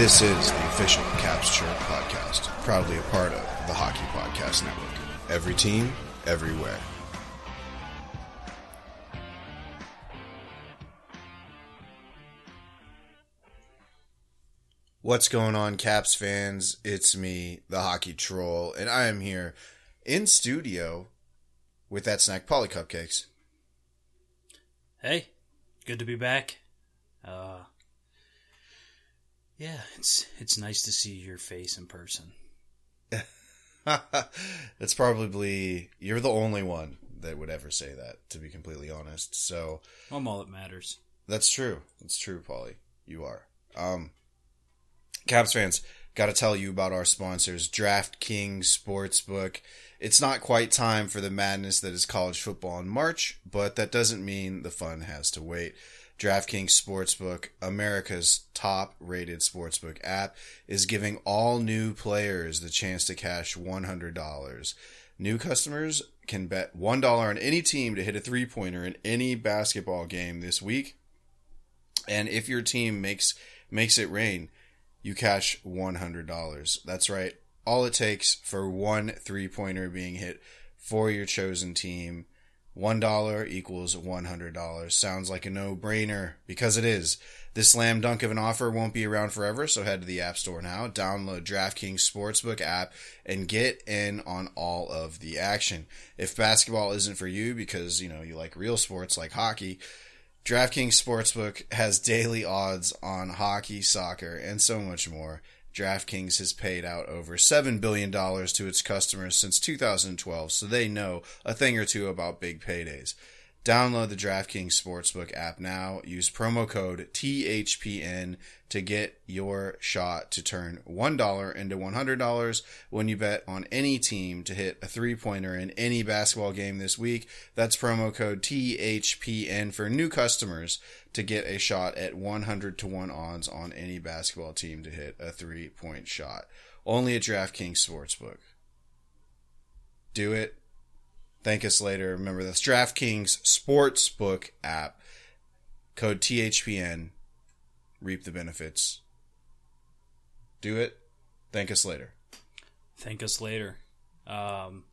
This is the official Caps Chirp podcast, proudly a part of the Hockey Podcast Network. Every team, everywhere. What's going on, Caps fans? It's me, the Hockey Troll, and I am here in studio with that snack, Polly Cupcakes. Hey, good to be back. Uh, yeah, it's it's nice to see your face in person. That's probably you're the only one that would ever say that, to be completely honest. So I'm all that matters. that's true. That's true, Polly. You are. Um, Caps fans, got to tell you about our sponsors, DraftKings Sportsbook. It's not quite time for the madness that is college football in March, but that doesn't mean the fun has to wait. DraftKings Sportsbook, America's top rated sportsbook app, is giving all new players the chance to cash $100. New customers can bet $1 on any team to hit a three pointer in any basketball game this week. And if your team makes makes it rain, you cash $100. That's right. All it takes for one three pointer being hit for your chosen team. $1 equals $100. Sounds like a no brainer because it is. This slam dunk of an offer won't be around forever, so head to the App Store now, download DraftKings Sportsbook app, and get in on all of the action. If basketball isn't for you because, you know, you like real sports like hockey, DraftKings Sportsbook has daily odds on hockey, soccer, and so much more. DraftKings has paid out over $7 billion to its customers since 2012, so they know a thing or two about big paydays. Download the DraftKings Sportsbook app now. Use promo code THPN to get your shot to turn $1 into $100 when you bet on any team to hit a three pointer in any basketball game this week. That's promo code THPN for new customers to get a shot at 100 to 1 odds on any basketball team to hit a three point shot. Only at DraftKings Sportsbook. Do it. Thank us later. Remember, that's DraftKings Sportsbook app. Code THPN. Reap the benefits. Do it. Thank us later. Thank us later. Um,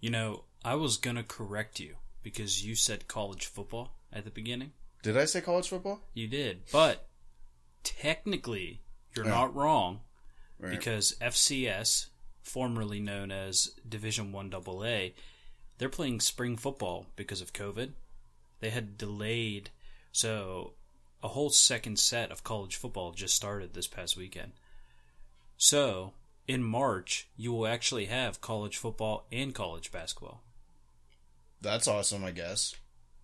you know, I was gonna correct you because you said college football at the beginning. Did I say college football? You did, but technically, you're not wrong Right. because FCS, formerly known as Division One AA, they're playing spring football because of COVID. They had delayed, so a whole second set of college football just started this past weekend. So in March, you will actually have college football and college basketball. That's awesome, I guess.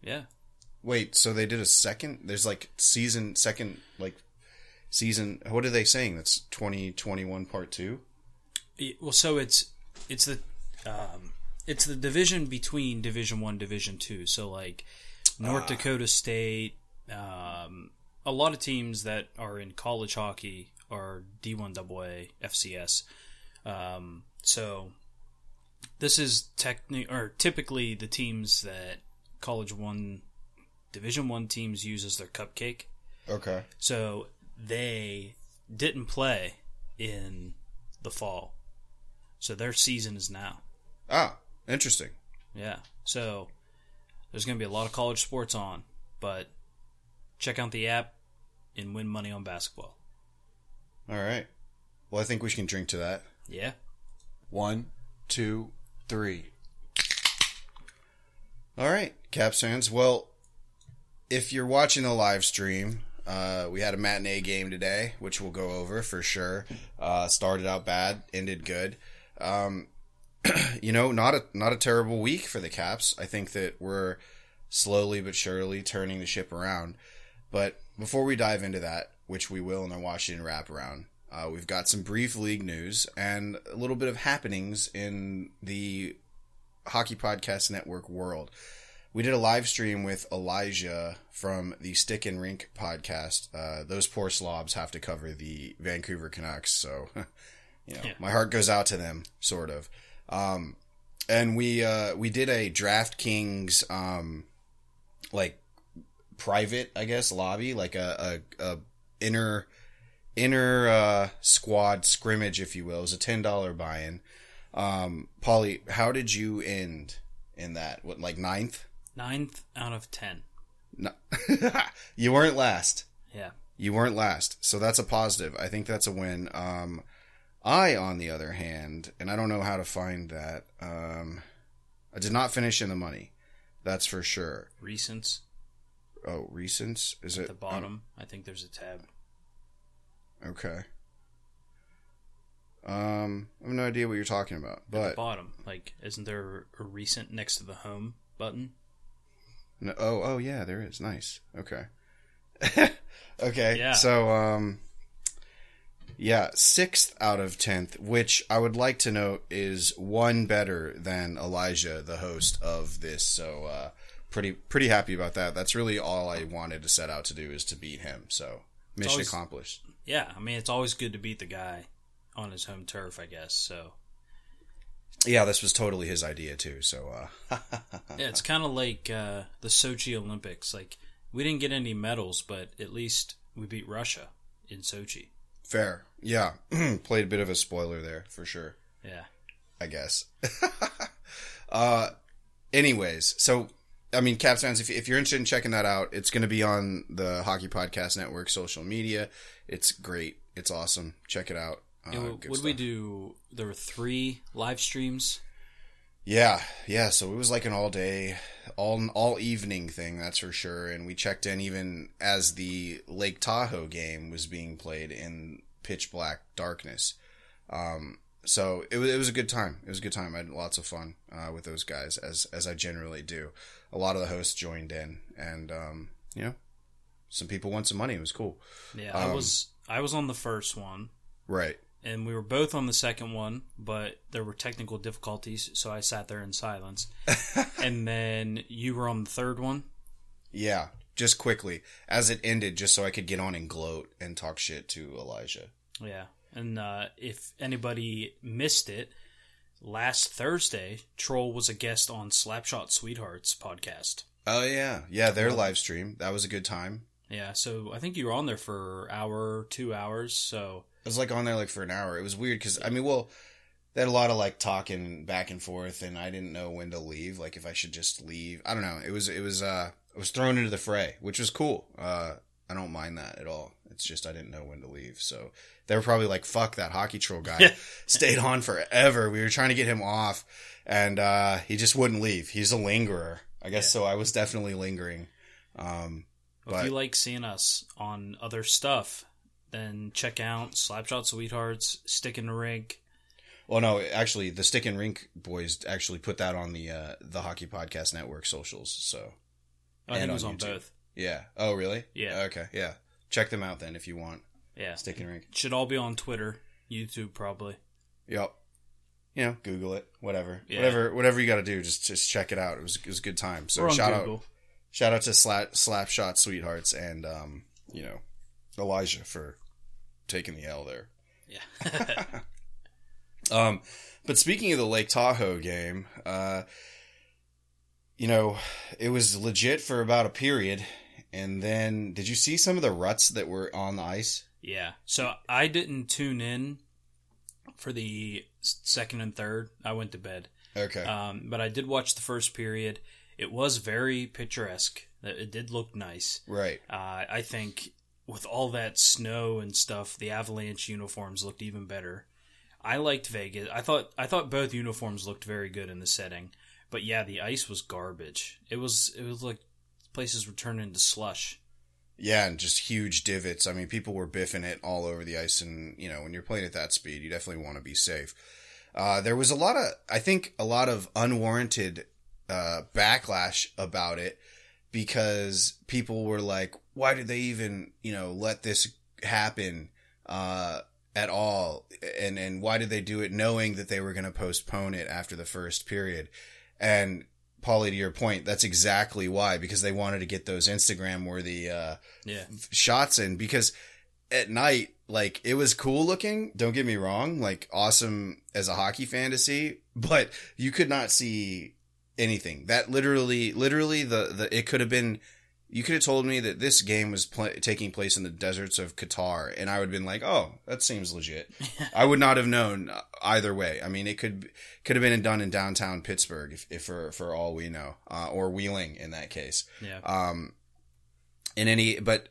Yeah, Wait, so they did a second? There's like season, second, like season. What are they saying? That's 2021 part two? Well, so it's it's the um, it's the division between Division One, Division Two. So like North Dakota State, um, a lot of teams that are in college hockey are D one AA, FCS. Um, so this is techni- or typically the teams that College One, Division One teams use as their cupcake. Okay. So they didn't play in the fall. So their season is now. Ah, interesting. Yeah. So there's going to be a lot of college sports on, but check out the app and win money on basketball. All right. Well, I think we can drink to that. Yeah. One, two, three. All right, Caps fans. Well, if you're watching the live stream, uh, we had a matinee game today, which we'll go over for sure. Uh, started out bad, ended good. Um, you know, not a not a terrible week for the Caps. I think that we're slowly but surely turning the ship around. But before we dive into that, which we will in the Washington wraparound, uh, we've got some brief league news and a little bit of happenings in the Hockey Podcast Network world. We did a live stream with Elijah from the Stick and Rink podcast. Uh, those poor slobs have to cover the Vancouver Canucks, so you know Yeah. my heart goes out to them, sort of. Um, and we uh, we did a DraftKings um, like private, I guess, lobby, like a, a, a inner inner uh, squad scrimmage, if you will. It was a ten dollar buy-in. Um, Paulie, how did you end in that? What, like ninth? Ninth out of ten. No, you weren't last. Yeah. You weren't last, so that's a positive. I think that's a win. Um, I, on the other hand, and I don't know how to find that. Um, I did not finish in the money. That's for sure. Recents Oh, recents is at it the bottom. I think there's a tab. Okay. Um, I have no idea what you're talking about, At the but bottom. Like, isn't there a recent next to the home button? no, oh, oh yeah, there is. Nice. Okay. okay. Yeah. So, um, yeah, sixth out of tenth, which I would like to note is one better than Elijah, the host of this. So, uh, pretty pretty happy about that. That's really all I wanted to set out to do is to beat him. So, mission always- accomplished. Yeah, I mean, it's always good to beat the guy on his home turf, I guess. So, Yeah, this was totally his idea too. So, uh, yeah, it's kind of like uh, the Sochi Olympics. Like, we didn't get any medals, but at least we beat Russia in Sochi. Fair. Yeah. Played a bit of a spoiler there for sure, Yeah. I guess. uh anyways, so I mean Caps fans if if you're interested in checking that out, it's going to be on the Hockey Podcast Network social media. It's great. It's awesome. Check it out. Uh, what did we do? There were three live streams. Yeah, yeah. So it was like an all day, all all evening thing. That's for sure. And we checked in even as the Lake Tahoe game was being played in pitch black darkness. Um, so it was it was a good time. It was a good time. I had lots of fun uh, with those guys, as as I generally do. A lot of the hosts joined in, and um, you know, some people won some money. It was cool. Yeah, I Um, was I was on the first one, Right. And we were both on the second one, but there were technical difficulties, so I sat there in silence. and then you were on the third one. Yeah. Just quickly as it ended, just so I could get on and gloat and talk shit to Elijah. Yeah, and uh, if anybody missed it, last Thursday, Troll was a guest on Slapshot Sweethearts podcast. Oh yeah, yeah. Their live stream that was a good time. Yeah, so I think you were on there for hour, two hours. So I was like on there like for an hour. It was weird because I mean, well, they had a lot of like talking back and forth, and I didn't know when to leave. Like if I should just leave. I don't know. It was it was uh I was thrown into the fray, which was cool. Uh, I don't mind that at all. It's just I didn't know when to leave, so they were probably like, "Fuck that hockey troll guy." Stayed on forever. We were trying to get him off, and uh, he just wouldn't leave. He's a lingerer, I guess. So I was definitely lingering. Um, if But- you like seeing us on other stuff, then check out Slapshot Sweethearts, Stick in the Rink. Well, no, actually, the Stick and Rink boys actually put that on the uh, the Hockey Podcast Network socials. So I think And it was on on both. yeah. Oh, really? Yeah. Okay. Yeah. Check them out then if you want. Yeah, Stick and Rink. should all be on Twitter, YouTube, probably. Yep. You know, Google it. Whatever. Yeah. Whatever. Whatever you got to do, just just check it out. It was it was a good time. So shout Google. out shout out to Slap Slapshot Sweethearts and um you know Elijah for taking the L there. Yeah. Um, but speaking of the Lake Tahoe game, uh, you know, it was legit for about a period, and then did you see some of the ruts that were on the ice? Yeah. So I didn't tune in for the second and third. I went to bed. Okay, Um, but I did watch the first period. It was very picturesque. It it did look nice. right. Uh, I think with all that snow and stuff, the Avalanche uniforms looked even better. I liked Vegas. I thought I thought both uniforms looked very good in the setting. But yeah, the ice was garbage. It was it was like places were turning into slush. Yeah, and just huge divots. I mean, people were biffing it all over the ice, and you know, when you're playing at that speed, you definitely want to be safe. Uh, there was a lot of, I think, a lot of unwarranted uh, backlash about it because people were like, "Why did they even, you know, let this happen uh, at all?" And and why did they do it knowing that they were going to postpone it after the first period? And Paulie, to your point, that's exactly why because they wanted to get those Instagram worthy uh, Yeah. shots in because at night like it was cool looking don't get me wrong like awesome as a hockey fan to see but you could not see anything that literally literally the the it could have been You could have told me that this game was pl- taking place in the deserts of Qatar, and I would have been like, "Oh, that seems legit." I would not have known either way. I mean, it could could have been done in downtown Pittsburgh, if, if for for all we know, uh, or Wheeling in that case. Yeah. Um, in any, but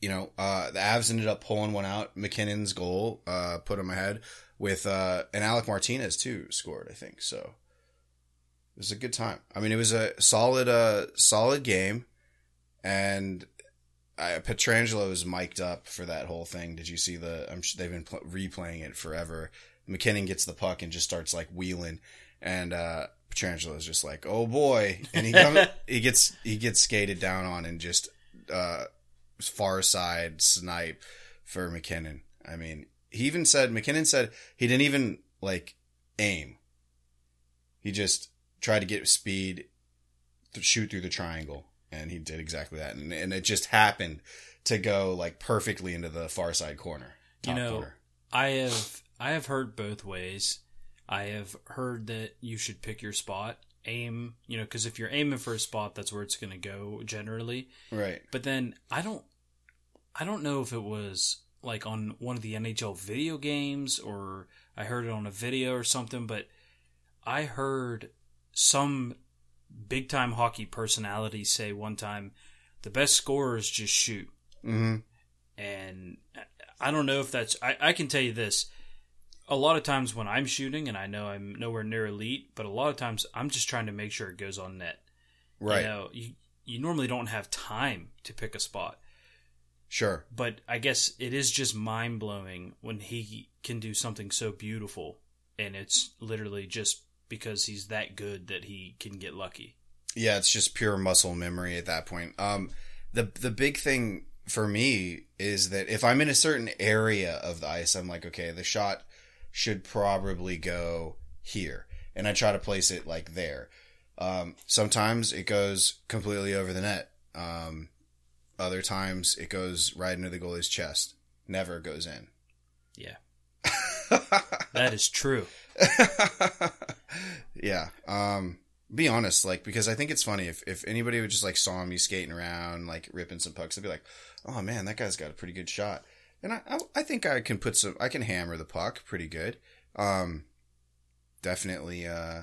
you know, uh, the Avs ended up pulling one out. MacKinnon's goal uh, put them ahead with, uh, and Alec Martinez too scored, I think. So it was a good time. I mean, it was a solid, uh, solid game, and I, Pietrangelo was mic'd up for that whole thing. Did you see the? I'm sure they've been pl- replaying it forever. MacKinnon gets the puck and just starts like wheeling, and uh, Pietrangelo is just like, "Oh boy!" And he comes, he gets he gets skated down on and just uh, far side snipe for MacKinnon. I mean, he even said MacKinnon said he didn't even like aim. He just tried to get speed, to shoot through the triangle, and he did exactly that. And, and it just happened to go like perfectly into the far side corner. You know, corner. I have I have heard both ways. I have heard that you should pick your spot, aim, you know, because if you're aiming for a spot, that's where it's going to go generally. right? But then I don't, I don't know if it was like on one of the NHL video games or I heard it on a video or something. But I heard some big time hockey personality say one time, the best scorers just shoot hmm and I don't know if that's. I, I can tell you this: a lot of times when I'm shooting, and I know I'm nowhere near elite, but a lot of times I'm just trying to make sure it goes on net. Right. You know, you you normally don't have time to pick a spot, Sure. but I guess it is just mind blowing when he can do something so beautiful, and it's literally just because he's that good that he can get lucky. Yeah, it's just pure muscle memory at that point. Um, the the big thing for me is that if I'm in a certain area of the ice, I'm like, okay, the shot should probably go here, and I try to place it like there. Um, sometimes it goes completely over the net. Um, other times it goes right into the goalie's chest. Never goes in. Yeah, that is true. yeah. Um, be honest, like because I think it's funny if if anybody would just like saw me skating around, like ripping some pucks, they'd be like, "Oh man, that guy's got a pretty good shot." And I I, I think I can put some, I can hammer the puck pretty good. Um, definitely, uh,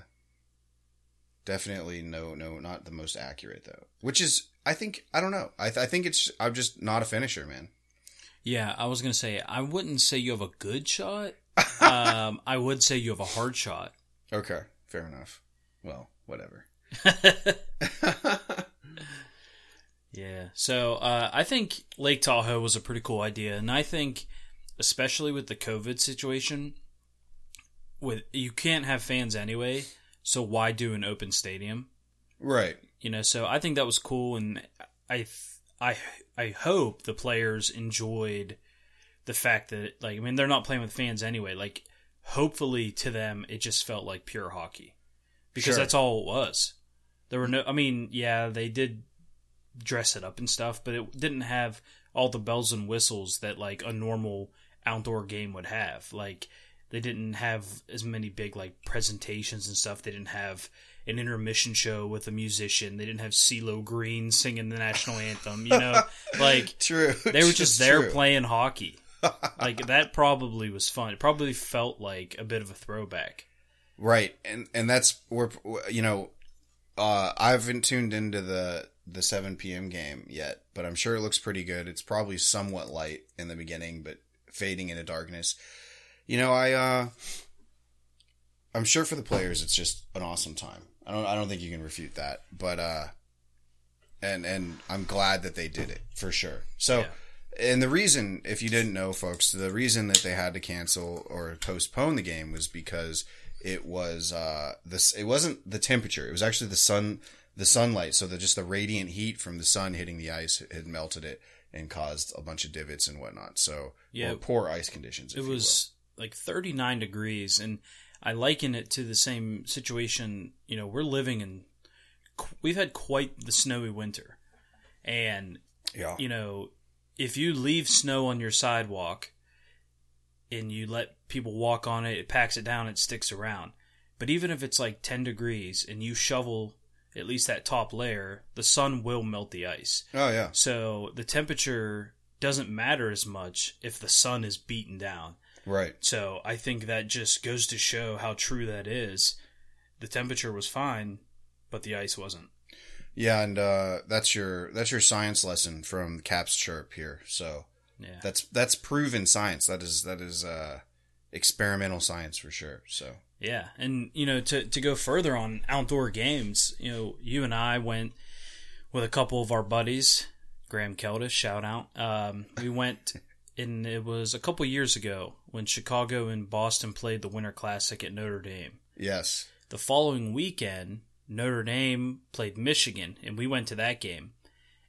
definitely no no not the most accurate though. Which is I think I don't know. I th- I think it's I'm just not a finisher, man. Yeah, I was gonna say I wouldn't say you have a good shot. Um, I would say you have a hard shot. Okay, fair enough. Well, whatever. Yeah. So uh, I think Lake Tahoe was a pretty cool idea, and I think, especially with the COVID situation, with you can't have fans anyway, so why do an open stadium? Right. You know. So I think that was cool, and I I I hope the players enjoyed the fact that like I mean they're not playing with fans anyway. Like hopefully to them it just felt like pure hockey because Sure. that's all it was. There were no. I mean, yeah, they did dress it up and stuff, but it didn't have all the bells and whistles that like a normal outdoor game would have. Like they didn't have as many big like presentations and stuff. They didn't have an intermission show with a musician. They didn't have CeeLo Green singing the national anthem. You know, like True. they were just there true. playing hockey. Like that probably was fun. It probably felt like a bit of a throwback. Right, and and that's where you know, uh, I haven't tuned into the the seven p.m. game yet, but I'm sure it looks pretty good. It's probably somewhat light in the beginning, but fading into darkness. You know, I uh, I'm sure for the players, it's just an awesome time. I don't I don't think you can refute that, but uh, and and I'm glad that they did it for sure. So. Yeah. And the reason, if you didn't know, folks, the reason that they had to cancel or postpone the game was because it was uh, this. It wasn't the temperature; it was actually the sun, the sunlight. So that just the radiant heat from the sun hitting the ice had melted it and caused a bunch of divots and whatnot. So Yeah. poor ice conditions. It was like 39 degrees and i liken it to the same situation you know we're living in we've had quite the snowy winter and yeah, you know if you leave snow on your sidewalk and you let people walk on it it packs it down it sticks around but even if it's like 10 degrees and you shovel at least that top layer, the sun will melt the ice. Oh yeah. So the temperature doesn't matter as much if the sun is beaten down. Right. So I think that just goes to show how true that is. The temperature was fine, but the ice wasn't. Yeah, and uh, that's your that's your science lesson from Caps Chirp here. So Yeah. that's that's proven science. That is that is uh, experimental science for sure. So Yeah, and you know, to to go further on outdoor games, you know, you and I went with a couple of our buddies, Graham Keltis, shout out. Um, we went, and it was a couple years ago when Chicago and Boston played the Winter Classic at Notre Dame. yes, The following weekend, Notre Dame played Michigan, and we went to that game.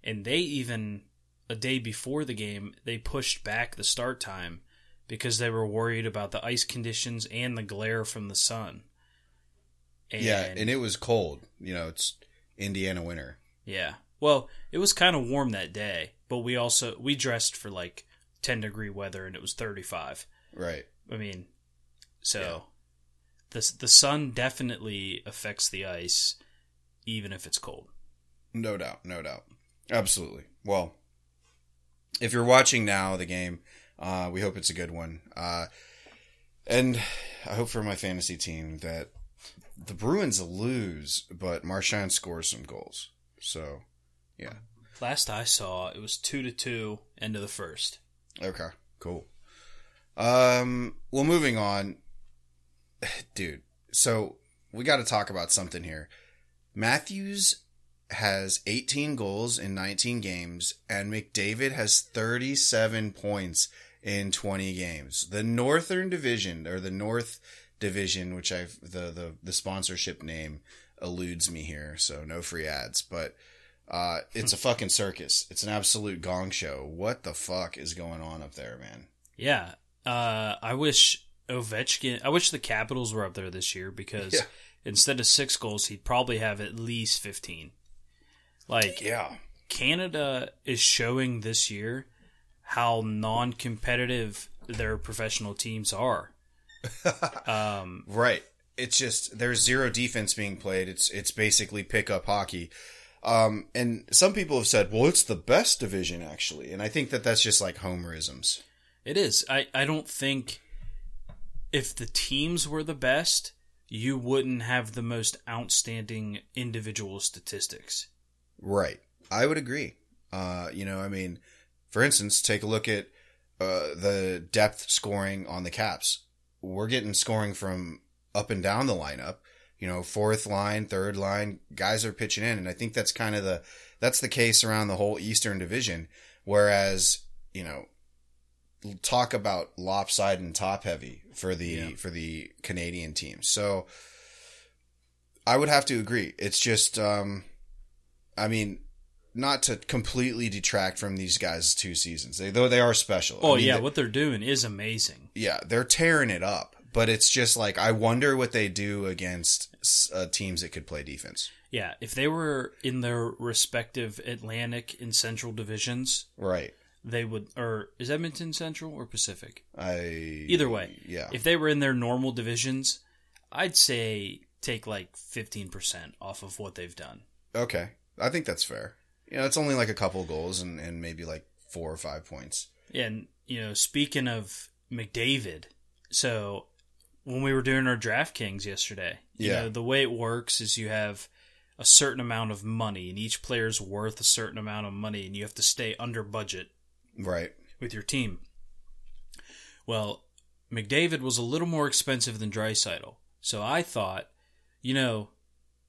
And they even a day before the game, they pushed back the start time because they were worried about the ice conditions and the glare from the sun. And, yeah, and it was cold. You know, it's Indiana winter. yeah. Well, it was kind of warm that day, but we also we dressed for like 10 degree weather and it was 35. Right. I mean, so Yeah. The the sun definitely affects the ice even if it's cold. No doubt, no doubt. Absolutely. Well, if you're watching now the game, uh, we hope it's a good one. Uh, and I hope for my fantasy team that the Bruins lose, but Marchand scores some goals. So, yeah. Last I saw, it was two to two, end of the first. Okay, cool. Um, well, moving on, dude. So we got to talk about something here. Matthews has 18 goals in 19 games, and McDavid has 37 points in 20 games. The Northern Division or the North Division, which I've the the the sponsorship name eludes me here, so no free ads, but. Uh, it's a fucking circus. It's an absolute gong show. What the fuck is going on up there, man? Yeah, uh, I wish Ovechkin. I wish the Capitals were up there this year because Yeah. instead of six goals, he'd probably have at least fifteen. Like Yeah. Canada is showing this year how non-competitive their professional teams are. um, Right. It's just there's zero defense being played. It's it's basically pickup hockey. Um, and some people have said, well, it's the best division actually, and I think that that's just like homerisms. It is. I, I don't think if the teams were the best, you wouldn't have the most outstanding individual statistics. Right. I would agree. Uh, you know, I mean, for instance, take a look at uh, the depth scoring on the Caps. We're getting scoring from up and down the lineup. You know, fourth line, third line, guys are pitching in, and I think that's kind of the that's the case around the whole Eastern Division. Whereas, you know, talk about lopsided and top heavy for the Yeah. for the Canadian teams. So I would have to agree. It's just um I mean, not to completely detract from these guys' two seasons, they, though they are special. Oh I mean, yeah, they- what they're doing is amazing. yeah, they're tearing it up. But it's just like I wonder what they do against uh, teams that could play defense. Yeah, if they were in their respective Atlantic and Central divisions, Right. They would or is Edmonton Central or Pacific? I Either way. Yeah. If they were in their normal divisions, I'd say take like 15% off of what they've done. okay. I think that's fair. You know, it's only like a couple goals and, and maybe like four or five points. Yeah, And you know, speaking of McDavid, so when we were doing our DraftKings yesterday, you Yeah. know, the way it works is you have a certain amount of money, and each player's worth a certain amount of money, and you have to stay under budget Right. with your team. Well, McDavid was a little more expensive than Draisaitl, so I thought, you know,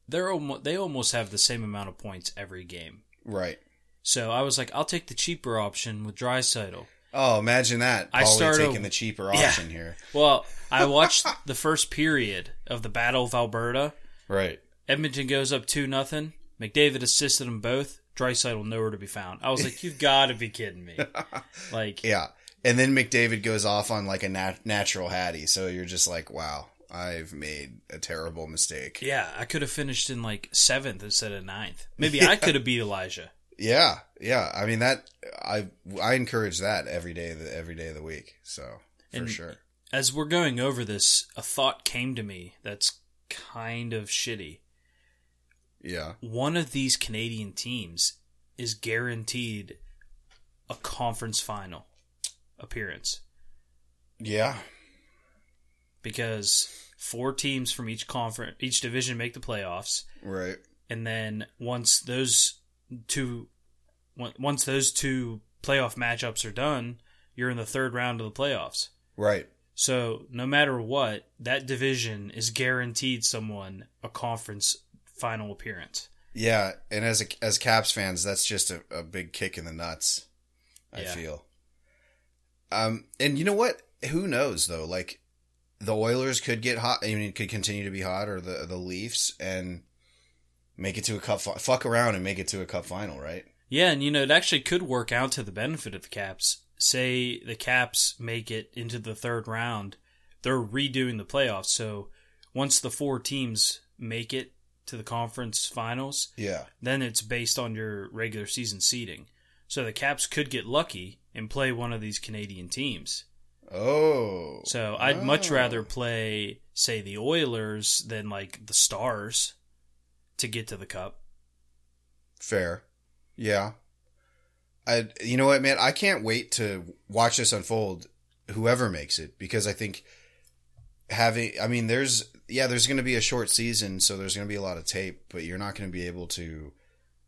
they're almost, they almost have the same amount of points every game. Right. So I was like, I'll take the cheaper option with Draisaitl. Oh, imagine that. I started- taking the cheaper Yeah. option here. Well, I watched the first period of the Battle of Alberta. Right. Edmonton goes up two nothing. McDavid assisted them both. Draisaitl nowhere to be found. I was like, you've got to be kidding me! Like, Yeah. And then McDavid goes off on like a nat- natural hattie. So you're just like, wow, I've made a terrible mistake. yeah, I could have finished in like seventh instead of ninth. Maybe I could have beat Elijah. Yeah, yeah. I mean that I I encourage that every day of the every day of the week. So for And- sure. As we're going over this, a thought came to me that's kind of shitty. Yeah. one of these Canadian teams is guaranteed a conference final appearance Yeah. because four teams from each conference, each division make the playoffs, Right. and then once those two, once those two playoff matchups are done, you're in the third round of the playoffs. Right. So no matter what, that division is guaranteed someone a conference final appearance. Yeah, and as a, as Caps fans, that's just a, a big kick in the nuts. I Yeah. feel. Um, and you know what? Who knows though? Like the Oilers could get hot. I mean, could continue to be hot, or the the Leafs and make it to a cup. Fuck around and make it to a cup final, right? Yeah, and you know, it actually could work out to the benefit of the Caps. Say the Caps make it into the third round, they're redoing the playoffs. So once the four teams make it to the conference finals, Yeah. then it's based on your regular season seeding. So the Caps could get lucky and play one of these Canadian teams. Oh. So I'd much Oh. rather play, say, the Oilers than like the Stars to get to the Cup. Fair. Yeah. I you know what, man, I can't wait to watch this unfold whoever makes it because I think having I mean there's yeah, there's going to be a short season so there's going to be a lot of tape, but you're not going to be able to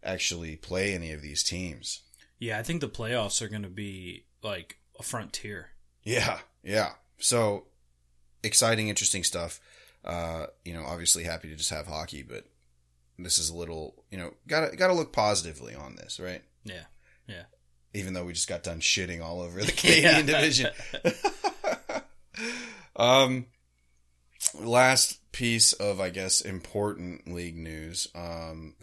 actually play any of these teams. Yeah, I think the playoffs are going to be like a frontier. Yeah. Yeah. So exciting interesting stuff. Uh, you know, obviously happy to just have hockey, but this is a little, you know, got to got to look positively on this, right? Yeah. Yeah. even though we just got done shitting all over the Canadian division. um, last piece of, I guess, important league news. Um,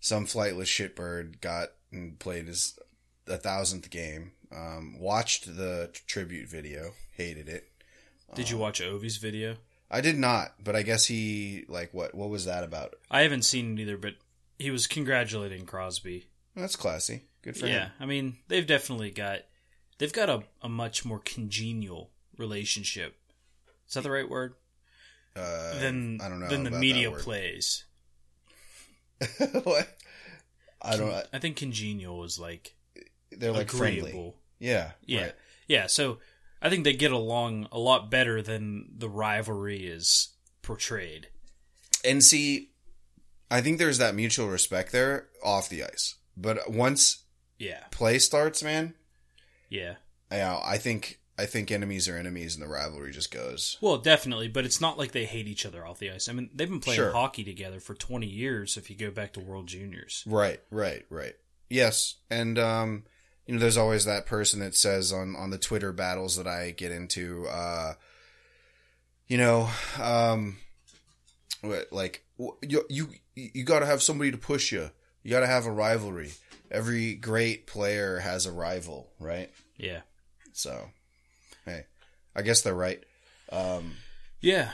some flightless shitbird got and played his a thousandth game. Um, watched the tribute video, hated it. Did you watch Ovi's video? I did not, but I guess he like what? What was that about? I haven't seen it either, but he was congratulating Crosby. That's classy. Good for yeah, him. Yeah, I mean they've definitely got they've got a, a much more congenial relationship. Is that the right word? Uh, Than I don't know than the media plays. what? I don't. I think congenial is like They're like agreeable. friendly. Yeah. Yeah, right. yeah. So I think they get along a lot better than the rivalry is portrayed. And see, I think there's that mutual respect there off the ice. But once Yeah, play starts, man, yeah. yeah, I think I think enemies are enemies, and the rivalry just goes. Well, definitely, but it's not like they hate each other off the ice. I mean, they've been playing Sure. hockey together for 20 years if you go back to World Juniors. Right, right, right. Yes, and um, you know, there's always that person that says on on the Twitter battles that I get into, uh, you know, um, like you you you got to have somebody to push you. You got to have a rivalry. Every great player has a rival, right? Yeah. So, I guess they're right. Um, Yeah.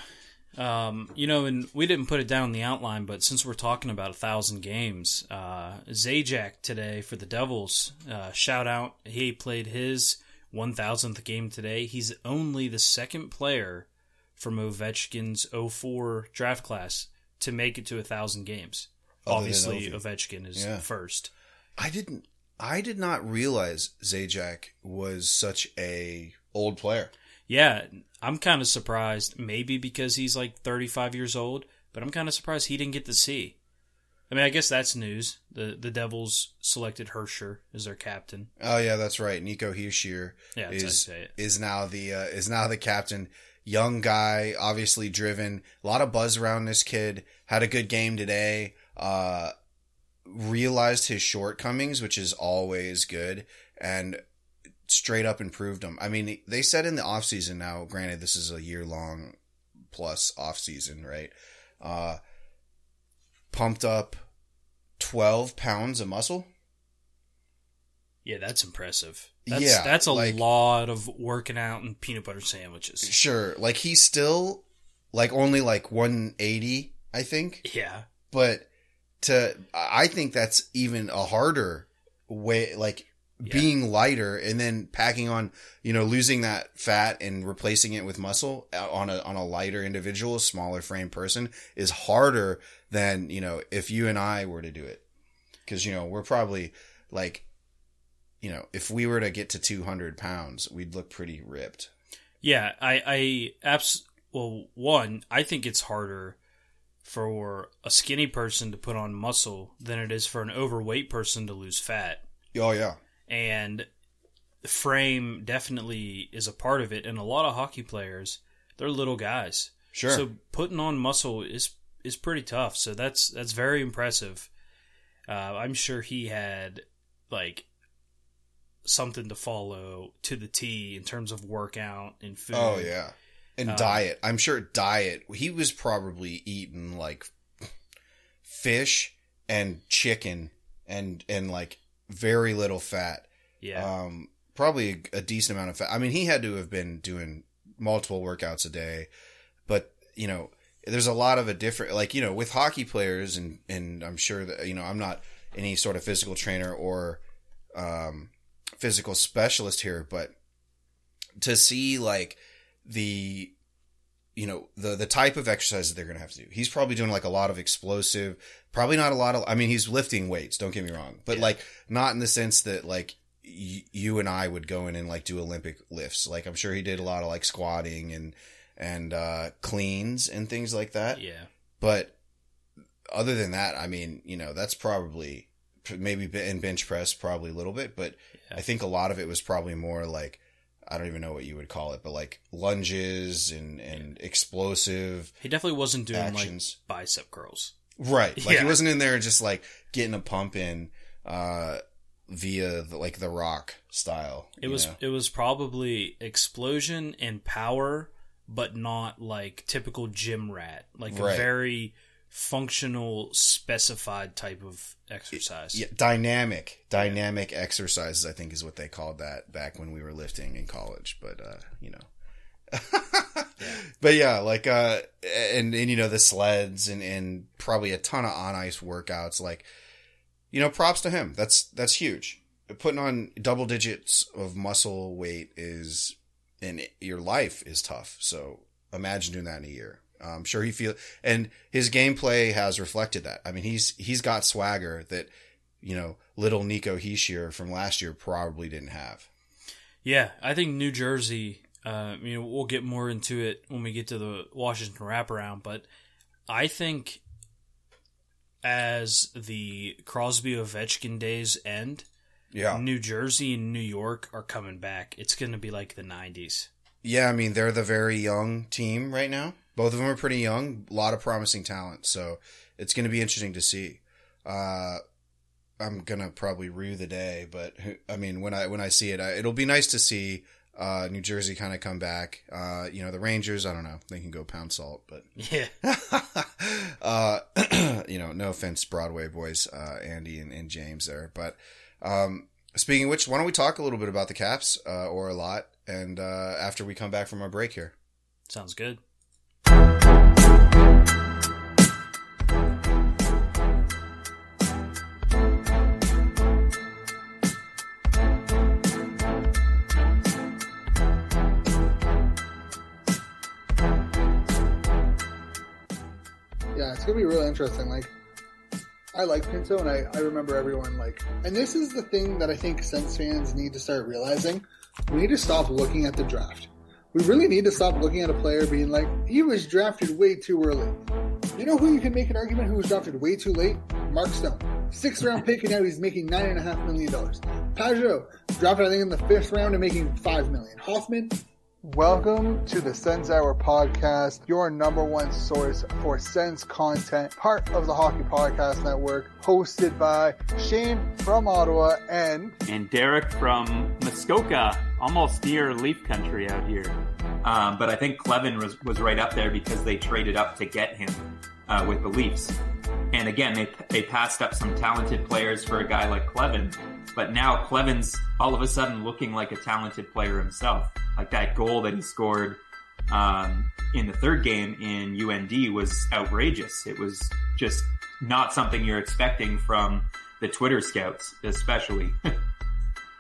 Um, you know, and we didn't put it down in the outline, but since we're talking about a thousand games, uh, Zajac today for the Devils, uh, shout out, he played his 1000th game today. He's only the second player from Ovechkin's 04 draft class to make it to a thousand games. Other Obviously, Ovechkin is Yeah. first. I didn't. I did not realize Zajac was such a old player. Yeah, I'm kind of surprised. Maybe because he's like 35 years old, but I'm kind of surprised he didn't get to see. I mean, I guess that's news. The the Devils selected Hischier as their captain. Oh yeah, that's right. Nico Hischier Yeah, that's how you is is now the uh, is now the captain. Young guy, obviously driven. A lot of buzz around this kid. Had a good game today. Uh, realized his shortcomings, which is always good, and straight up improved them. I mean, they said in the off season. Now, granted, this is a year long plus off season, right? Uh, pumped up twelve pounds of muscle. Yeah, that's impressive. That's, Yeah, that's a like- lot of working out and peanut butter sandwiches. Sure, like he's still like only like 180, I think. Yeah, But to I think that's even a harder way like being lighter and then packing on, you know, losing that fat and replacing it with muscle uh, on a on a lighter individual, smaller frame person is harder than, you know, if you and I were to do it. Cuz you know, we're probably like you know, if we were to get to 200 pounds, we'd look pretty ripped. Yeah, I, I abs. Well, one, I think it's harder for a skinny person to put on muscle than it is for an overweight person to lose fat. Oh yeah, and the frame definitely is a part of it. And a lot of hockey players, they're little guys. Sure. So putting on muscle is is pretty tough. So that's that's very impressive. Uh, I'm sure he had like something to follow to the T in terms of workout and food. Oh yeah, and Um, diet. I'm sure diet. He was probably eating like fish and chicken and and like very little fat. Yeah. Um, probably a, a decent amount of fat. I mean, he had to have been doing multiple workouts a day, but you know, there's a lot of a different, like, you know, with hockey players and, and I'm sure that, you know, I'm not any sort of physical trainer or, um, physical specialist here, but to see like the, you know, the, the type of exercise that they're going to have to do. He's probably doing like a lot of explosive, probably not a lot of, I mean, he's lifting weights, don't get me wrong, but Yeah. like not in the sense that like, y- you and I would go in and like do Olympic lifts. Like I'm sure he did a lot of like squatting and and uh cleans and things like that. yeah. But other than that, I mean, you know, that's probably maybe in bench press probably a little bit, but Yeah. I think a lot of it was probably more like I don't even know what you would call it, but like lunges and and explosive He definitely wasn't doing actions. like bicep curls. Right. Like Yeah. he wasn't in there just like getting a pump in uh via the, like the rock style. It was know? it was probably explosion and power, but not like typical gym rat. Like Right. a very functional, specified type of exercise. yeah, dynamic, dynamic exercises. I think is what they called that back when we were lifting in college. But uh, you know, but yeah, like uh, and and you know the sleds and and probably a ton of on ice workouts. Like, you know, props to him. That's that's huge. Putting on double digits of muscle weight is in your life is tough. So imagine doing that in a year. I'm sure he feel and his gameplay has reflected that. I mean, he's he's got swagger that you know little Nico Hischier from last year probably didn't have. Yeah, I think New Jersey. Uh, you know, we'll get more into it when we get to the Washington wraparound, but I think as the Crosby Ovechkin days end, Yeah, New Jersey and New York are coming back. It's going to be like the '90s. yeah. I mean, they're the very young team right now. Both of them are pretty young. A lot of promising talent. So it's going to be interesting to see. Uh, I'm gonna probably rue the day, but I mean, when I when I see it, I, it'll be nice to see uh, New Jersey kind of come back. Uh, you know, the Rangers. I don't know. They can go pound salt, but Yeah, uh, you know, no offense, Broadway boys, uh, Andy and, and James there. But um, speaking of which, why don't we talk a little bit about the Caps uh, or a lot, and uh, after we come back from our break here. sounds good. Yeah, it's gonna be really interesting. Like, I like Pinto, and I, I remember everyone like, and this is the thing that I think Sens fans need to start realizing. We need to stop looking at the draft. We really need to stop looking at a player being like, he was drafted way too early. You know who you can make an argument who was drafted way too late? Mark Stone. Sixth round pick, and now he's making nine and a half million dollars. Pageau, drafted I think in the fifth round and making five million. Hoffman, Welcome to the Sens Hour podcast, your number one source for Sens content, part of the Hockey Podcast Network, hosted by Shane from Ottawa and and Derek from Muskoka, almost near Leaf Country out here. Um, but I think Kleven was, was right up there because they traded up to get him uh, with the Leafs. And again, they, they passed up some talented players for a guy like Kleven. But now Kleven's all of a sudden looking like a talented player himself. Like that goal that he scored um, in the third game in UND was outrageous. It was just not something you're expecting from the Twitter scouts, especially.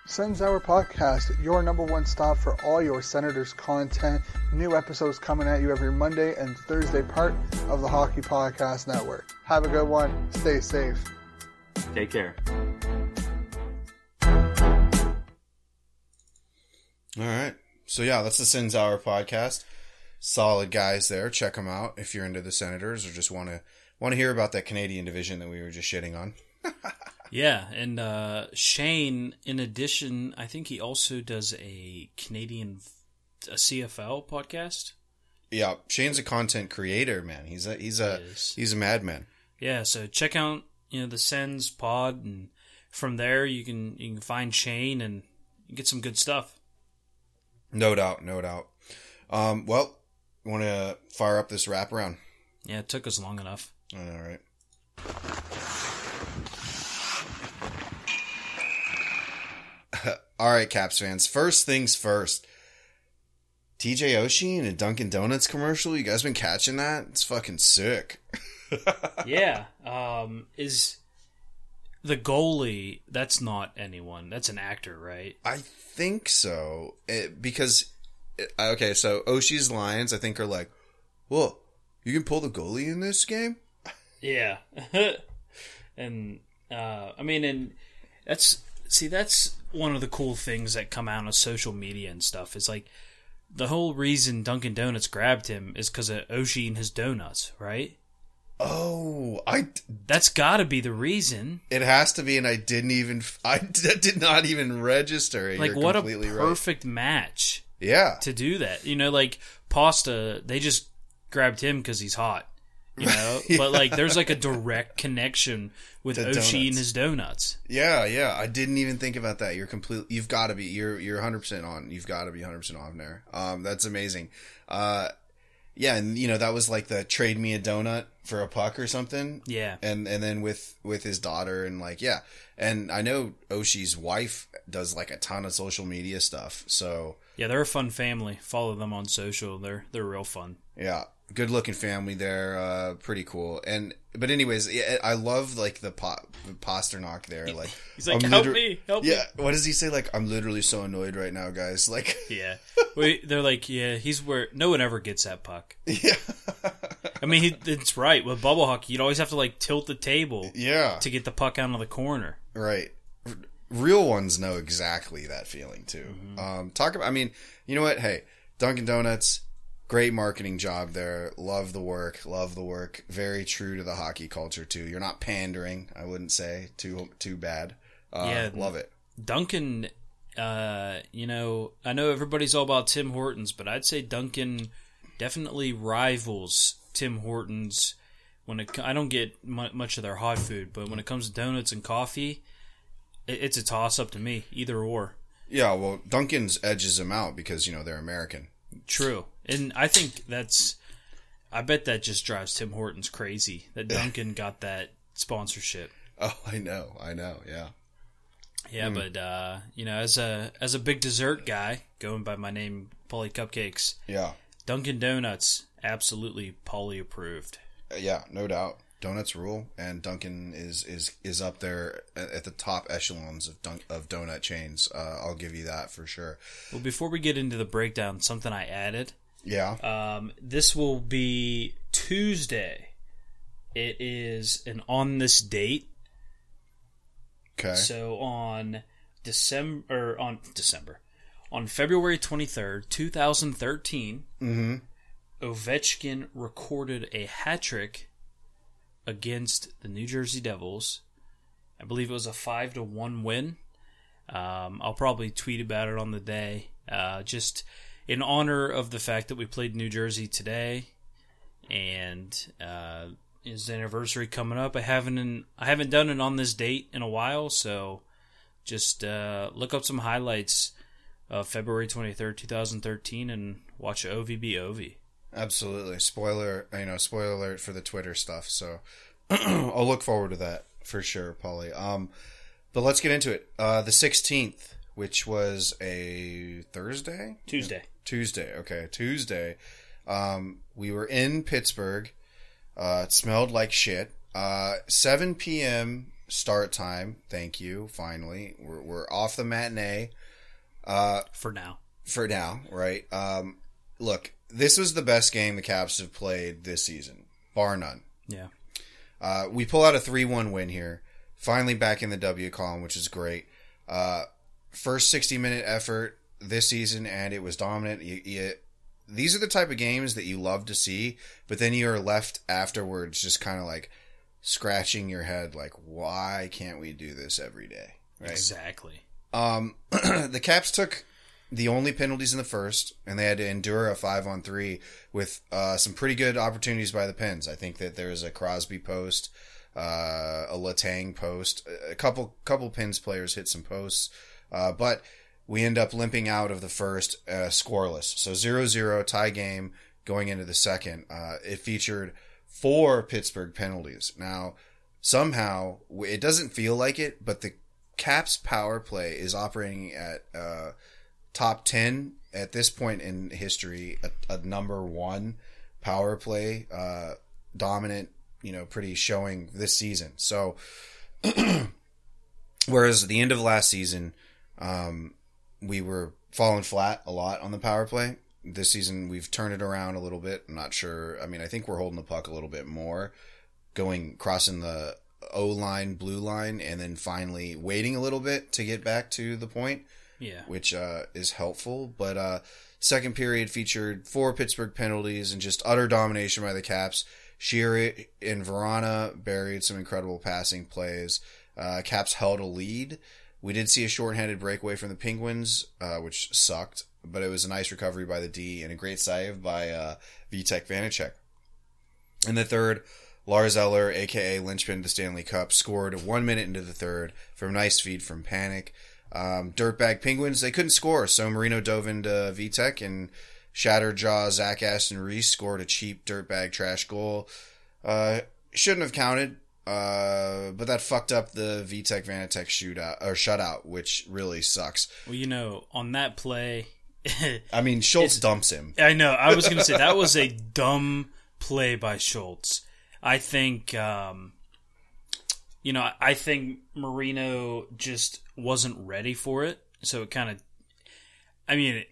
Sens Hour Podcast, your number one stop for all your Senators content. New episodes coming at you every Monday and Thursday, part of the Hockey Podcast Network. Have a good one. Stay safe. Take care. All right. So yeah, that's the Sens Hour podcast. Solid guys there. Check them out if you're into the Senators or just want to want to hear about that Canadian division that we were just shitting on. Yeah, and uh, Shane, in addition, I think he also does a Canadian a CFL podcast. Yeah, Shane's a content creator, man. He's a he's a He he's a madman. Yeah, so check out you know the Sens pod, and from there you can you can find Shane and get some good stuff. No doubt, no doubt. Um, well, want to fire up this wraparound? Yeah, it took us long enough. All right. All right, Caps fans. First things first. TJ Oshie in a Dunkin' Donuts commercial. You guys been catching that? It's fucking sick. yeah, um, is the goalie? That's not anyone. That's an actor, right? I think so. It, because, it- okay, so Oshie's lines, I think, are like, whoa, you can pull the goalie in this game? Yeah, and uh, I mean, and that's see, that's one of the cool things that come out of social media and stuff. Is like the whole reason Dunkin' Donuts grabbed him is because of Oshie and his donuts, right? Oh, I. That's got to be the reason. It has to be, and I didn't even. I did not even register it. Like, You're what a completely right. perfect match Yeah. to do that. You know, like Pasta, they just grabbed him because he's hot. You know, but like, there's like a direct connection with The Oshie donuts. and his donuts. Yeah, yeah. I didn't even think about that. You're complete. You've got to be. You're you're 100 percent on. You've got to be 100 percent on there. Um, that's amazing. Uh, yeah, and you know that was like the trade me a donut for a puck or something. Yeah. and and then with with his daughter and like yeah, and I know Oshie's wife does like a ton of social media stuff. So Yeah, they're a fun family. Follow them on social. They're they're real fun. yeah, good looking family there. Uh, pretty cool. And but anyways, yeah, I love like the po- Pastrnak there. Like He's like, I'm "Help liter- me, help Yeah, what does he say? Like I'm literally so annoyed right now, guys. Like. Yeah. Wait, they're like, yeah, he's where no one ever gets that puck. yeah, I mean, he, it's right with bubble hockey. You'd always have to like tilt the table yeah, to get the puck out of the corner. right. R- Real ones know exactly that feeling too. Um, talk about. I mean, you know what? Hey, Dunkin' Donuts. Great marketing job there. Love the work. Love the work. Very true to the hockey culture too. You're not pandering. I wouldn't say too too bad. Uh, Yeah. love it. Dunkin', uh, you know, I know everybody's all about Tim Hortons, but I'd say Dunkin' definitely rivals Tim Hortons. When it, I don't get much of their hot food, but when it comes to donuts and coffee, it, it's a toss up to me, either or. Yeah, well, Dunkin's edges them out because you know they're American. True, and I think that's. I bet that just drives Tim Hortons crazy that Dunkin' got that sponsorship. Oh, I know, I know. Yeah, Yeah, but uh, you know, as a as a big dessert guy, going by my name, Polly Cupcakes, yeah, Dunkin' Donuts, absolutely Polly approved. Uh, yeah. No doubt. Donuts rule, and Dunkin' is is is up there at at the top echelons of dun- of donut chains. Uh, I'll give you that for sure. Well, before we get into the breakdown, something I added. Yeah, Um, this will be Tuesday. It is an on this date. okay. So on December or on December, on February twenty third, two thousand thirteen, mm-hmm. Ovechkin recorded a hat trick against the New Jersey Devils. I believe it was a five to one win. Um, I'll probably tweet about it on the day, uh, just in honor of the fact that we played New Jersey today, and uh, his anniversary coming up. I haven't I haven't done it on this date in a while, so just uh, look up some highlights of February twenty third, two thousand thirteen, and watch OVB OV. Absolutely. Spoiler, you know, spoiler alert for the Twitter stuff. So I'll look forward to that for sure, Polly. Um, but let's get into it. Uh, the 16th, which was a Thursday, Tuesday. Tuesday. Okay, Tuesday. Um, we were in Pittsburgh. Uh, it smelled like shit. Uh, 7 p.m. start time. Thank you. Finally, we're we're off the matinee uh, for now. for now, right? Um, look, this was the best game the Caps have played this season, bar none. Yeah. Uh, we pull out a 3 1 win here. Finally back in the W column, which is great. Uh, first 60 minute effort this season, and it was dominant. You, you, these are the type of games that you love to see, but then you are left afterwards just kind of like scratching your head, like, why can't we do this every day? Right. Exactly. Um, the Caps took the only penalties in the first, and they had to endure a five on three with uh, some pretty good opportunities by the Pens. I think that there's a Crosby post, uh, a Letang post, a couple couple Pens players hit some posts, uh, but we end up limping out of the first uh, scoreless. So 0-0 tie game going into the second. Uh, it featured four Pittsburgh penalties. Now somehow it doesn't feel like it, but the Caps power play is operating at uh, top 10 at this point in history, a, a number one power play, uh, dominant, you know, pretty showing this season. So, whereas the end of last season, um, we were falling flat a lot on the power play. This season, we've turned it around a little bit. I'm not sure. I mean, I think we're holding the puck a little bit more, going crossing the O line, blue line, and then finally waiting a little bit to get back to the point Yeah. which uh, is helpful. But uh, second period featured four Pittsburgh penalties and just utter domination by the Caps. Sheary and Vrana buried some incredible passing plays. Uh, Caps held a lead. We did see a shorthanded breakaway from the Penguins, uh, which sucked, but it was a nice recovery by the D and a great save by uh, Vitek Vanecek. In the third, Lars Eller, aka Lynchpin, the Stanley Cup, scored one minute into the third from a nice feed from Panik. Um, Dirtbag Penguins, they couldn't score, so Marino dove into Vitek and Shatterjaw Zach Aston Reese scored a cheap dirtbag trash goal. Uh, shouldn't have counted, uh, but that fucked up the Vitek Vanecek shootout or shutout, which really sucks. Well, you know, on that play, I mean, Schultz dumps him. I know. I was going to say that was a dumb play by Schultz. I think, um, you know, I think Marino just wasn't ready for it. So it kind of, I mean, it,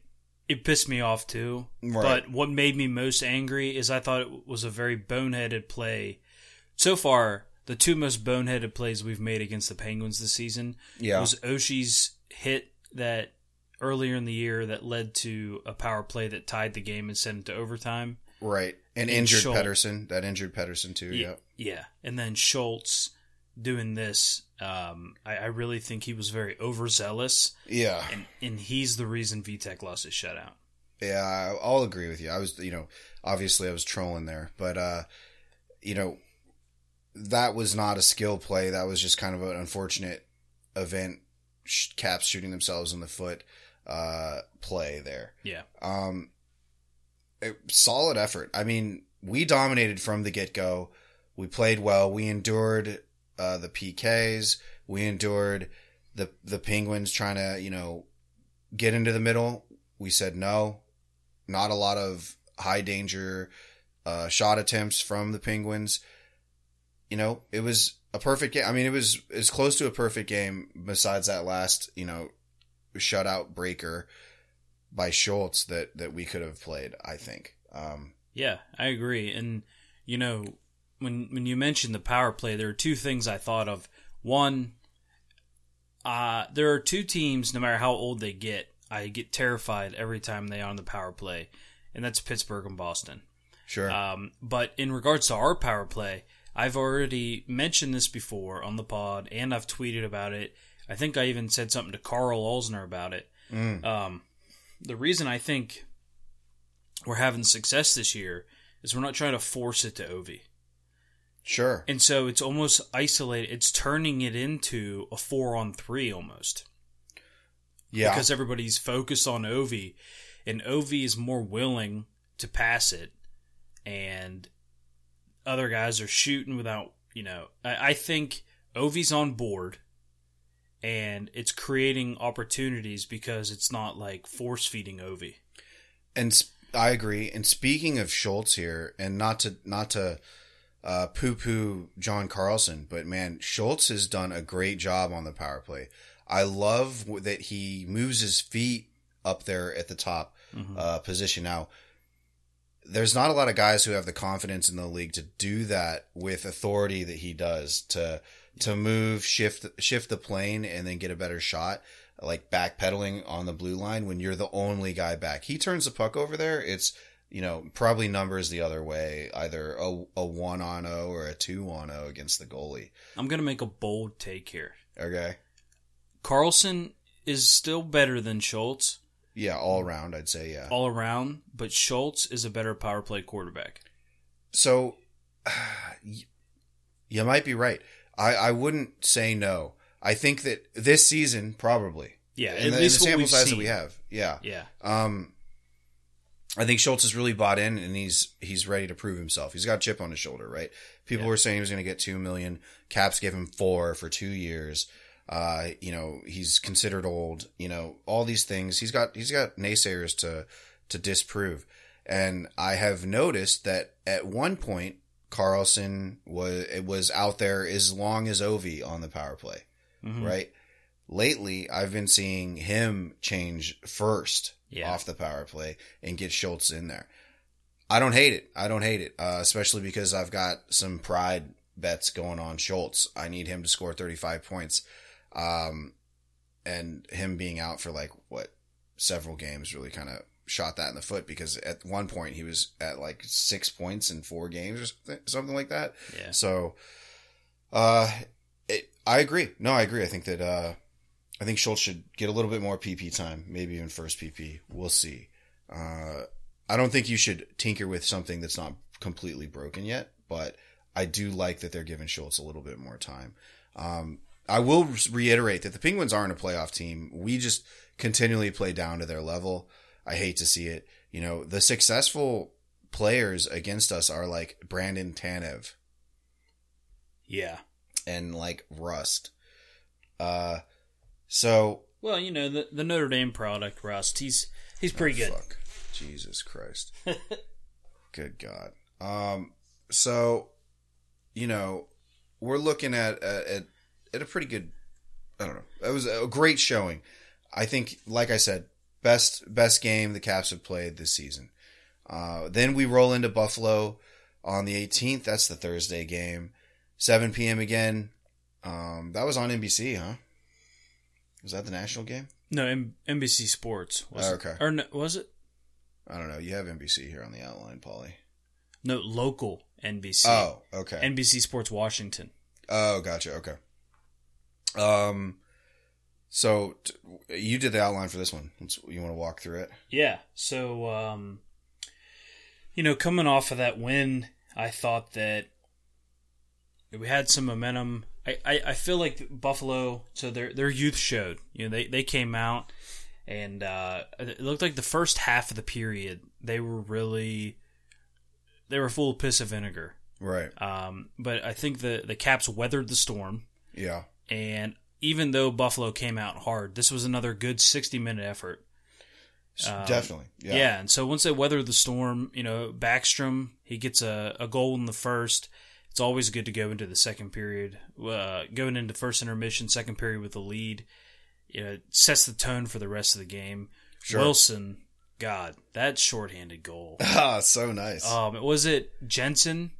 it pissed me off too. Right. But what made me most angry is I thought it was a very boneheaded play. So far, the two most boneheaded plays we've made against the Penguins this season Yeah. was Oshie's hit that earlier in the year that led to a power play that tied the game and sent it to overtime. Right. And And injured Schultz. Pedersen. That injured Pedersen too, yeah. Yeah. And then Schultz doing this. Um, I, I really think he was very overzealous, Yeah. and, and he's the reason Vitek lost his shutout. Yeah, I- I'll agree with you. I was, you know, obviously I was trolling there, but uh, you know, that was not a skill play. That was just kind of an unfortunate event. Caps shooting themselves in the foot uh, play there. Yeah. Um, a solid effort. I mean, we dominated from the get go. We played well. We endured uh, the PKs. We endured the the Penguins trying to you know get into the middle. We said no. Not a lot of high danger uh, shot attempts from the Penguins. You know, it was a perfect game. I mean, it was as close to a perfect game besides that last you know shutout breaker by Schultz that that we could have played. I think. Um, Yeah, I agree. And you know, when when you mentioned the power play, there are two things I thought of. One, uh, there are two teams. No matter how old they get, I get terrified every time they are on the power play, and that's Pittsburgh and Boston. sure. Um, but in regards to our power play, I've already mentioned this before on the pod, and I've tweeted about it. I think I even said something to Carl Olsner about it. Mm. Um, the reason I think we're having success this year is we're not trying to force it to Ovi. sure. And so it's almost isolated. It's turning it into a four on three almost Yeah. because everybody's focused on Ovi, and Ovi is more willing to pass it, and other guys are shooting without. You know, I, I think Ovi's on board, and it's creating opportunities because it's not like force feeding Ovi. and sp- I agree. And speaking of Schultz here, and not to not to uh, poo poo John Carlson, but man, Schultz has done a great job on the power play. I love that he moves his feet up there at the top uh, position. Now, there's not a lot of guys who have the confidence in the league to do that with authority that he does to to move, shift shift the plane, and then get a better shot. Like backpedaling on the blue line when you're the only guy back. He turns the puck over there. It's you know probably numbers the other way, either a, a one on zero or a two on zero against the goalie. I'm gonna make a bold take here. Okay, Carlson is still better than Schultz yeah, all around I'd say yeah. all around, but Schultz is a better power play quarterback. So you might be right. I, I wouldn't say no. I think that this season probably. Yeah, in at the, least in the sample size seen. that we have. Yeah. Yeah, Um, I think Schultz has really bought in, and he's he's ready to prove himself. He's got a chip on his shoulder, right? People Yeah. were saying he was going to get two million. Caps gave him four for two years. Uh, you know, he's considered old. You know, all these things. He's got he's got naysayers to to disprove. And I have noticed that at one point Carlson was it was out there as long as Ovi on the power play, Mhm. right? Lately, I've been seeing him change first Yeah. off the power play and get Schultz in there. I don't hate it. I don't hate it, uh, especially because I've got some pride bets going on Schultz. I need him to score 35 points. Um, and him being out for like what several games really kind of shot that in the foot because at one point he was at like six points in four games or something, something like that. yeah. So, uh, it, I agree. No, I agree. I think that, uh, I think Schultz should get a little bit more PP time, maybe even first PP. We'll see. Uh, I don't think you should tinker with something that's not completely broken yet, but I do like that they're giving Schultz a little bit more time. Um, I will reiterate that the Penguins aren't a playoff team. We just continually play down to their level. I hate to see it. You know, the successful players against us are like Brandon Tanev Yeah. and like Rust. Uh, so Well, you know the the Notre Dame product, Rust. He's he's pretty good. Fuck. Jesus Christ. Good God. Um. So, you know, we're looking at at at, at a pretty good. I don't know. It was a great showing. I think, like I said, best best game the Caps have played this season. Uh, then we roll into Buffalo on the 18th. That's the Thursday game, 7 p.m. again. Um, that was on NBC, huh? Was that the national game? No, M- NBC Sports. Was Oh, it? okay. Or no, was it? I don't know. You have NBC here on the outline, Polly. No, local NBC. Oh, okay. NBC Sports Washington. oh, gotcha. Okay. Um, so t- you did the outline for this one. Let's, you want to walk through it? Yeah. So, um, you know, coming off of that win, I thought that we had some momentum. I, I, I feel like Buffalo, so their their youth showed. You know, they, they came out and uh, it looked like the first half of the period they were really they were full of piss of vinegar. Right. Um, but I think the the Caps weathered the storm. Yeah. And even though Buffalo came out hard, this was another good 60 minute effort. Um, Definitely. Yeah. Yeah. and so once they weather the storm, you know, Backstrom, he gets a, a goal in the first. It's always good to go into the second period, uh, going into first intermission, second period with the lead. You know, it sets the tone for the rest of the game. Sure. Wilson, God, that shorthanded goal. Ah, so nice. um, was it Jensen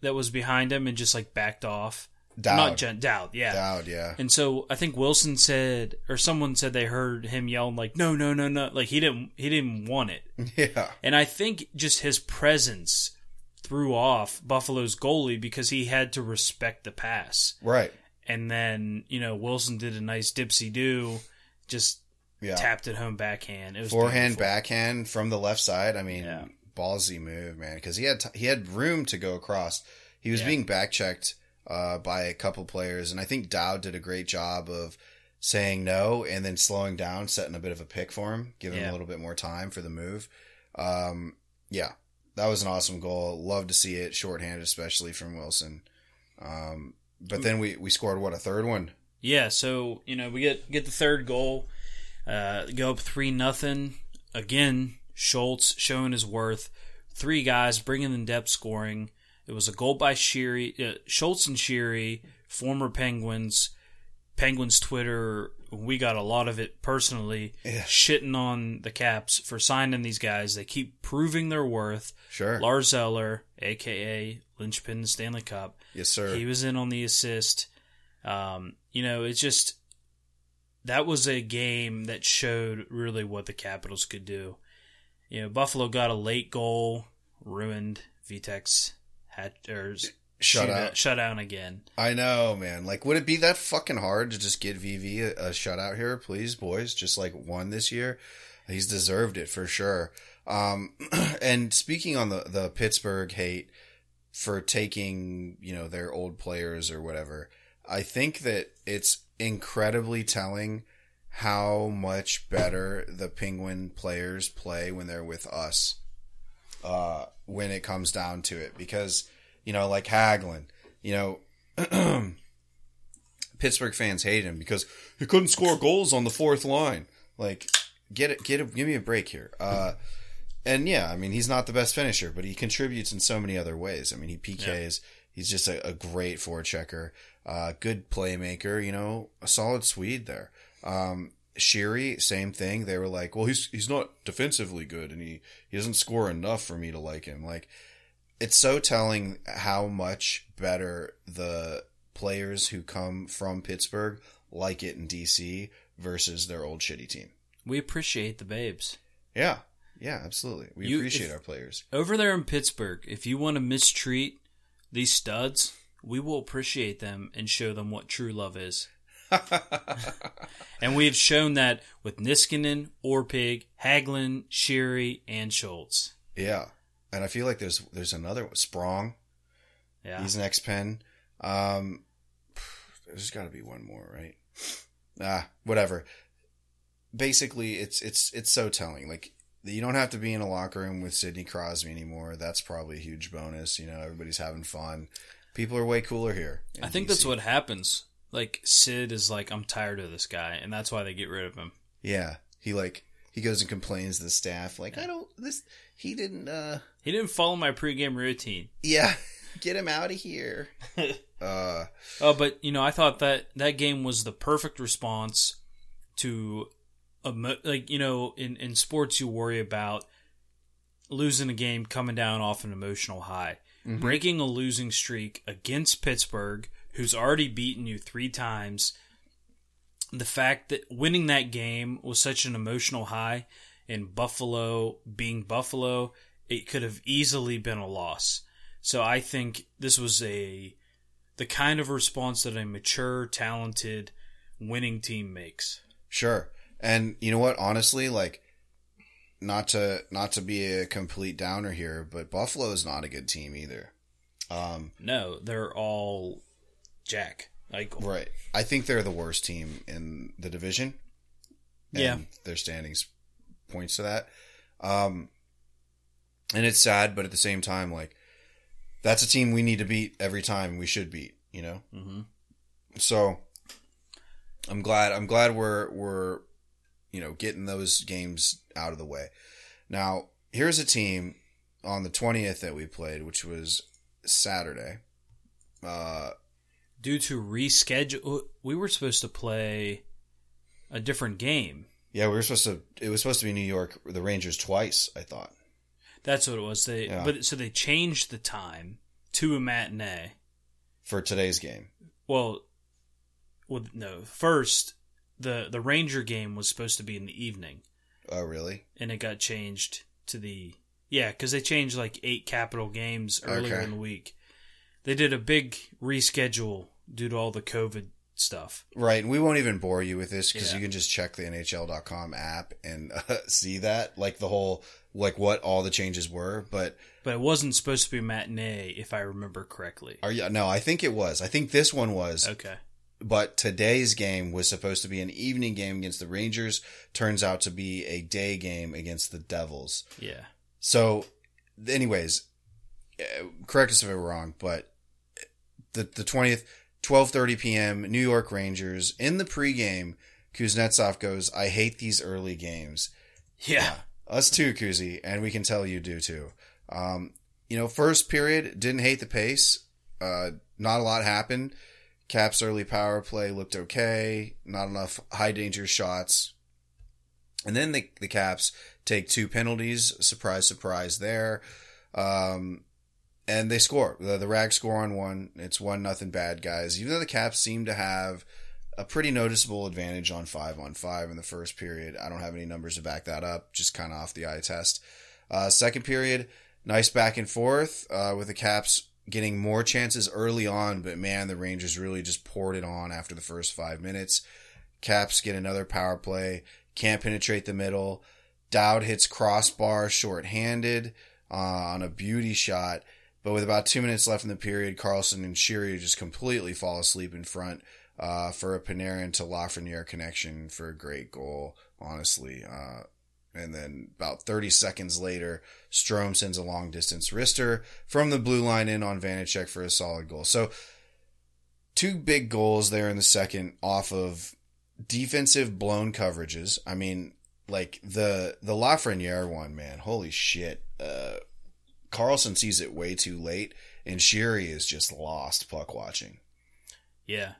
that was behind him and just like backed off? Dowd. Not Jen, Dowd, yeah. Dowd, yeah. And so I think Wilson said, or someone said they heard him yelling like, "No, no, no, no!" Like he didn't, he didn't want it. Yeah. And I think just his presence threw off Buffalo's goalie because he had to respect the pass. Right. And then you know Wilson did a nice dipsy do, just Yeah. tapped it home backhand. It was Forehand, beautiful. backhand from the left side. I mean, Yeah. ballsy move, man. Because he had t- he had room to go across. He was Yeah. being back checked uh, by a couple players, and I think Dowd did a great job of saying no and then slowing down, setting a bit of a pick for him, giving him a little bit more time for the move. Um, yeah, that was an awesome goal. Love to see it shorthanded, especially from Wilson. Um, but then we we scored what a third one. Yeah, so you know we get get the third goal, uh, go up three nothing again. Schultz showing his worth. Three guys bringing in depth scoring. It was a goal by Sheary, uh, Schultz and Sheary, former Penguins. Penguins Twitter, we got a lot of it personally, Yeah. shitting on the Caps for signing these guys. They keep proving their worth. Sure. Lars Eller, aka Lynchpin Stanley Cup, yes, sir. he was in on the assist. Um, you know, it's just that was a game that showed really what the Capitals could do. You know, Buffalo got a late goal, ruined Vitek's hat or Shut shoot- out. shut down again. I know, man. Like, would it be that fucking hard to just get VV a, a shutout here, please, boys? Just like one this year, he's deserved it for sure. Um, and speaking on the the Pittsburgh hate for taking you know their old players or whatever, I think that it's incredibly telling how much better the Penguin players play when they're with us. Uh, when it comes down to it, because you know, like Hagelin, you know, Pittsburgh fans hate him because he couldn't score goals on the fourth line. Like, get it, get it, give me a break here. Uh, and yeah, I mean, he's not the best finisher, but he contributes in so many other ways. I mean, he PKs. He's just a, a great forechecker, uh, good playmaker. You know, a solid Swede there. Um, Sheary, same thing. They were like, well, he's he's not defensively good, and he he doesn't score enough for me to like him. Like, it's so telling how much better the players who come from Pittsburgh like it in DC versus their old shitty team. We appreciate the babes. Yeah. Yeah, absolutely. We You- appreciate if- our players. Over there in Pittsburgh, if you want to mistreat these studs, we will appreciate them and show them what true love is. and we have shown that with Niskanen, Orpik, Hagelin, Sheary, and Schultz. Yeah. And I feel like there's there's another one. Sprong. Yeah. He's an X Pen. Um there's gotta be one more, right? Ah, whatever. Basically it's it's it's so telling. Like you don't have to be in a locker room with Sidney Crosby anymore. That's probably a huge bonus. You know, everybody's having fun. People are way cooler here. I think DC. that's what happens. Like Sid is like, I'm tired of this guy, and that's why they get rid of him. Yeah. He like he goes and complains to the staff, like, I don't this he didn't uh He didn't follow my pregame routine. Yeah. Get him out of here. uh Oh, but you know, I thought that that game was the perfect response to a mo- like you know, in in sports you worry about losing a game coming down off an emotional high. Breaking a losing streak against Pittsburgh, who's already beaten you 3 times. The fact that winning that game was such an emotional high and Buffalo being Buffalo, it could have easily been a loss. So I think this was a the kind of response that a mature, talented, winning team makes. Sure. And you know what? Honestly, like not to not to be a complete downer here, but Buffalo is not a good team either. Um, No, they're all Jack. Like right. I think they're the worst team in the division. And Yeah. Their standings points to that. Um, and it's sad, but at the same time, like that's a team we need to beat every time. We should beat. You know. Mhm. So I'm glad. I'm glad we're we're you know getting those games out of the way. Now here's a team on the 20th that we played, which was Saturday. Uh, due to reschedule, we were supposed to play a different game. yeah, we were supposed to. It was supposed to be New York, the Rangers twice. I thought. That's what it was. They Yeah. but so they changed the time to a matinee. for today's game. Well, well, no. First, the the Ranger game was supposed to be in the evening, Oh, really? and it got changed to the yeah because they changed like eight capital games earlier Okay. in the week. They did a big reschedule due to all the COVID stuff. Right. And we won't even bore you with this because Yeah. you can just check the NHL.com app and uh, see that, like the whole, like what all the changes were. But But it wasn't supposed to be matinee, if I remember correctly. are you? No, I think it was. I think this one was. Okay. But today's game was supposed to be an evening game against the Rangers. Turns out to be a day game against the Devils. Yeah. So, anyways, uh, correct us if I'm wrong, but the the twentieth, twelve thirty p.m. New York Rangers in the pregame. Kuznetsov goes, "I hate these early games." Yeah. Us too, Kuzi, and we can tell you do too. Um, you know, first period didn't hate the pace. Uh, not a lot happened. Caps early power play looked okay. Not enough high danger shots. And then the the Caps take two penalties. Surprise, surprise there. Um, and they score. The, the Rags score on one. It's one nothing bad guys. Even though the Caps seem to have a pretty noticeable advantage on five on five in the first period. I don't have any numbers to back that up. Just kind of off the eye test. Uh, second period, nice back and forth uh, with the Caps getting more chances early on, but man, the Rangers really just poured it on after the first five minutes. Caps get another power play, can't penetrate the middle. Dowd hits crossbar short-handed uh, on a beauty shot, but with about two minutes left in the period, Carlson and Sheary just completely fall asleep in front uh, for a Panarin to Lafreniere connection for a great goal. Honestly, uh, and then about 30 seconds later, Strome sends a long distance wrister from the blue line in on Vanecek for a solid goal. So two big goals there in the second off of defensive blown coverages. I mean, like the the Lafreniere one, man, holy shit. Uh, Carlson sees it way too late, and Sheary is just lost puck watching. Yeah.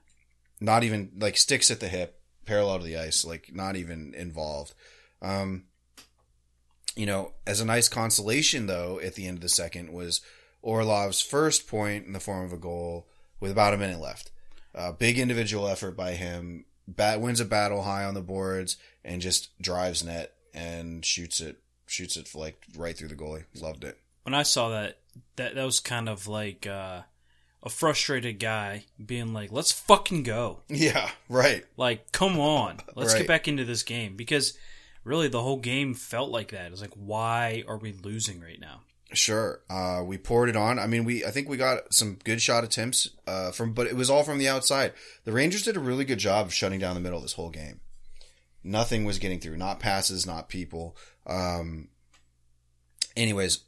Not even like sticks at the hip, parallel to the ice, like not even involved. Um, you know, as a nice consolation though, at the end of the second was Orlov's first point in the form of a goal with about a minute left. Uh, big individual effort by him. Bat wins a battle high on the boards and just drives net and shoots it, shoots it like right through the goalie. Loved it. When I saw that, that that was kind of like uh, a frustrated guy being like, "Let's fucking go." Yeah, right. Like, come on, let's Right. get back into this game because really the whole game felt like that. It's like, why are we losing right now? Sure. Uh, we poured it on. I mean, we I think we got some good shot attempts uh, from, but it was all from the outside. The Rangers did a really good job of shutting down the middle this whole game. Nothing was getting through. Not passes, not people. Um, anyways,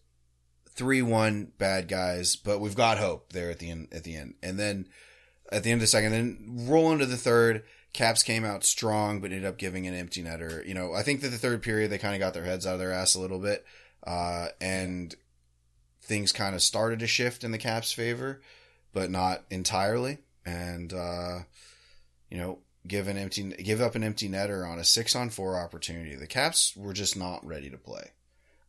three one bad guys, but we've got hope there at the end. At the end, and then at the end of the second, then roll into the third. Caps came out strong, but ended up giving an empty netter. You know, I think that the third period they kind of got their heads out of their ass a little bit, uh, and things kind of started to shift in the Caps' favor, but not entirely. And uh, you know, give an empty, give up an empty netter on a six on four opportunity. The Caps were just not ready to play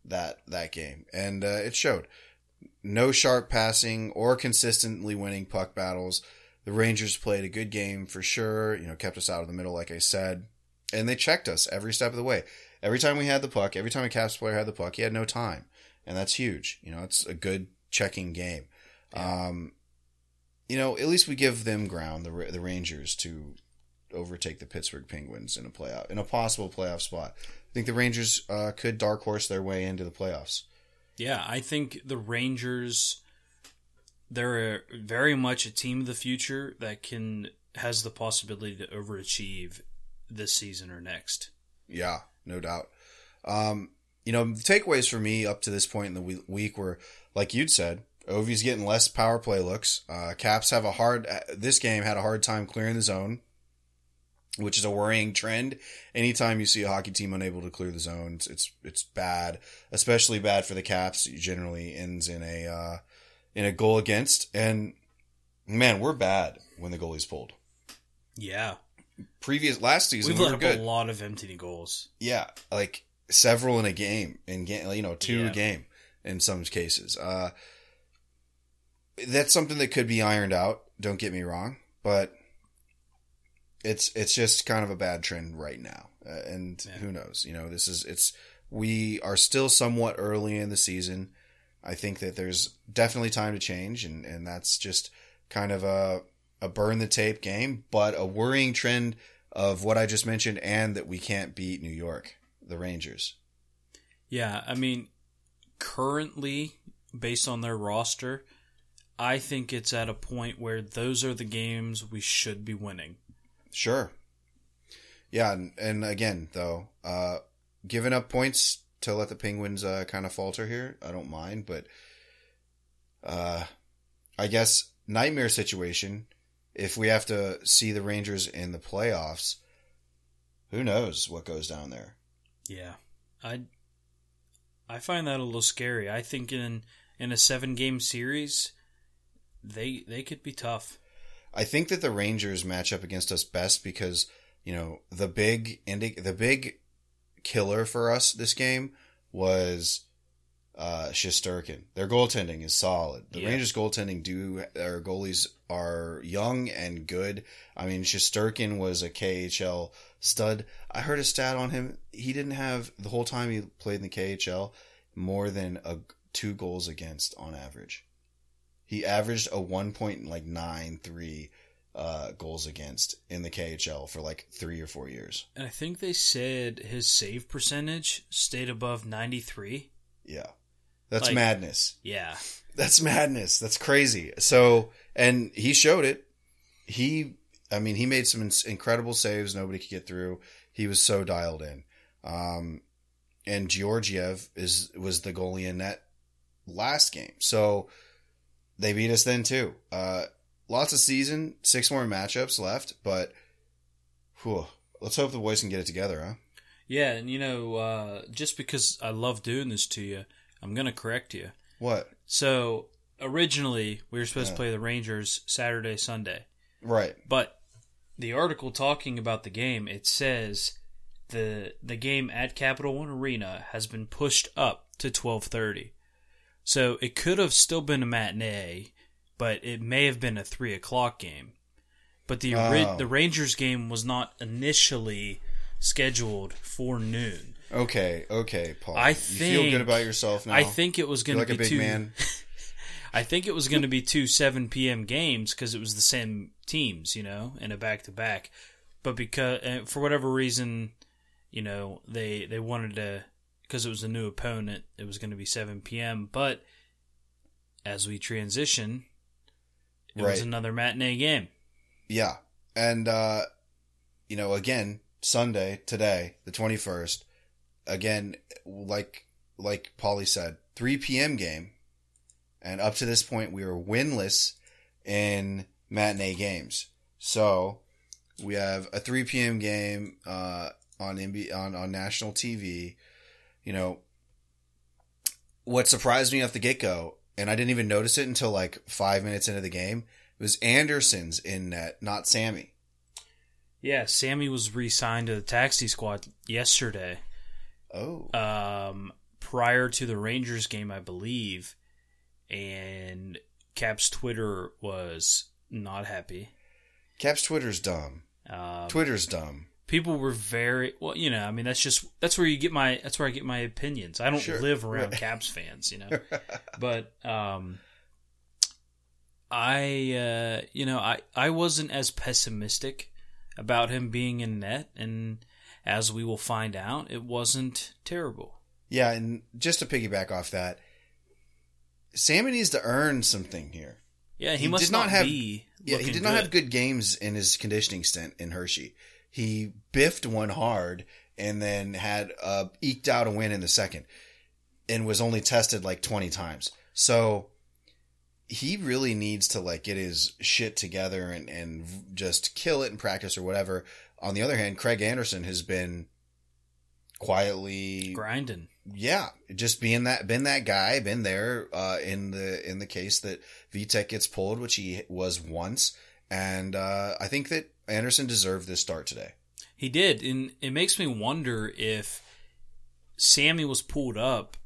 that that game, and uh, it showed. No sharp passing or consistently winning puck battles. The Rangers played a good game for sure. You know, kept us out of the middle, like I said, and they checked us every step of the way. Every time we had the puck, every time a Caps player had the puck, he had no time, and that's huge. You know, it's a good checking game. Um, you know, at least we give them ground, the the Rangers, to overtake the Pittsburgh Penguins in a playoff, in a possible playoff spot. I think the Rangers uh, could dark horse their way into the playoffs. Yeah, I think the Rangers they're very much a team of the future that can has the possibility to overachieve this season or next. Yeah, no doubt. Um, you know, the takeaways for me up to this point in the week were, like you'd said, Ovi's getting less power play looks. Uh, Caps have a hard. This game had a hard time clearing the zone, which is a worrying trend. Anytime you see a hockey team unable to clear the zone, it's it's, it's bad. Especially bad for the Caps. It generally ends in a uh, in a goal against. And man, we're bad when the goalie's pulled. Yeah, Previous last season, we've we let up good. a lot of empty goals. Yeah, like several in a game, in game, you know, two Yeah. a game in some cases. Uh, that's something that could be ironed out. Don't get me wrong, but it's it's just kind of a bad trend right now, uh, and Yeah. who knows? You know, this is it's we are still somewhat early in the season. I think that there's definitely time to change, and and that's just kind of a a burn the tape game, but a worrying trend of what I just mentioned, and that we can't beat New York, the Rangers. Yeah, I mean, currently, based on their roster, I think it's at a point where those are the games we should be winning. Sure. Yeah, and, and again, though, uh, giving up points to let the Penguins uh, kind of falter here, I don't mind, but uh, I guess nightmare situation. If we have to see the Rangers in the playoffs, who knows what goes down there? Yeah, I I find that a little scary. I think in in a seven game series, they they could be tough. I think that the Rangers match up against us best because you know the big indi- the big killer for us this game was uh Shesterkin. Their goaltending is solid. The Yeah. Rangers goaltending do our goalies are young and good. I mean Shesterkin was a KHL stud. I heard a stat on him. He didn't have the whole time he played in the KHL more than a two goals against on average. He averaged a one point like nine three uh, goals against in the KHL for like three or four years. And I think they said his save percentage stayed above ninety three. Yeah, that's Like- madness. Yeah. That's madness. That's crazy. So, and he showed it. He, I mean, he made some incredible saves. Nobody could get through. He was so dialed in. Um, and Georgiev is was the goalie in that last game. So they beat us then too. Uh, lots of season, six more matchups left, but whew, let's hope the boys can get it together, huh? Yeah, and you know, uh, just because I love doing this to you, I'm gonna correct you. What? So originally we were supposed Yeah. to play the Rangers Saturday, Sunday. Right. But the article talking about the game, it says the the game at Capital One Arena has been pushed up to twelve thirty. So it could have still been a matinee, but it may have been a three o'clock game. But the Oh. the Rangers game was not initially scheduled for noon. Okay. Okay, Paul. I you feel good about yourself now. I think it was going to like be a big two. man. I think it was going to be two 7 p.m. games because it was the same teams, you know, in a back to back. But because uh, for whatever reason, you know, they they wanted to because it was a new opponent, it was going to be 7 p.m. But as we transition, it was another matinee game. Yeah. And, uh, you know, again, Sunday, today, the 21st, again, like, like Paulie said, 3 p.m. game. And up to this point, we were winless in matinee games. So we have a 3 p.m. game, uh, on on, on national TV. You know, what surprised me off the get go, and I didn't even notice it until like five minutes into the game, was Anderson's in net, not Sammy. Yeah, Sammy was re-signed to the taxi squad yesterday. Oh, um, prior to the Rangers game, I believe, and Cap's Twitter was not happy. Cap's Twitter's dumb. Um, Twitter's dumb. People were very well. You know, I mean, that's just that's where you get my that's where I get my opinions. I don't Sure. live around Right. Caps fans, you know, but um, I uh, you know I I wasn't as pessimistic about him being in net, and as we will find out, it wasn't terrible. Yeah, and just to piggyback off that, Sammy needs to earn something here. Yeah, he, He must did not not, have- be. Yeah, he did not have good games in his conditioning stint in Hershey. He biffed one hard and then had uh, eked out a win in the second and was only tested like 20 times. So he really needs to like get his shit together and, and just kill it in practice or whatever. On the other hand, Craig Anderson has been quietly grinding. yeah, just being that, been that guy, been there, uh, in the, in the case that Vitek gets pulled, which he was once. And, uh, I think that Anderson deserved this start today. He did, and it makes me wonder if Sammy was pulled up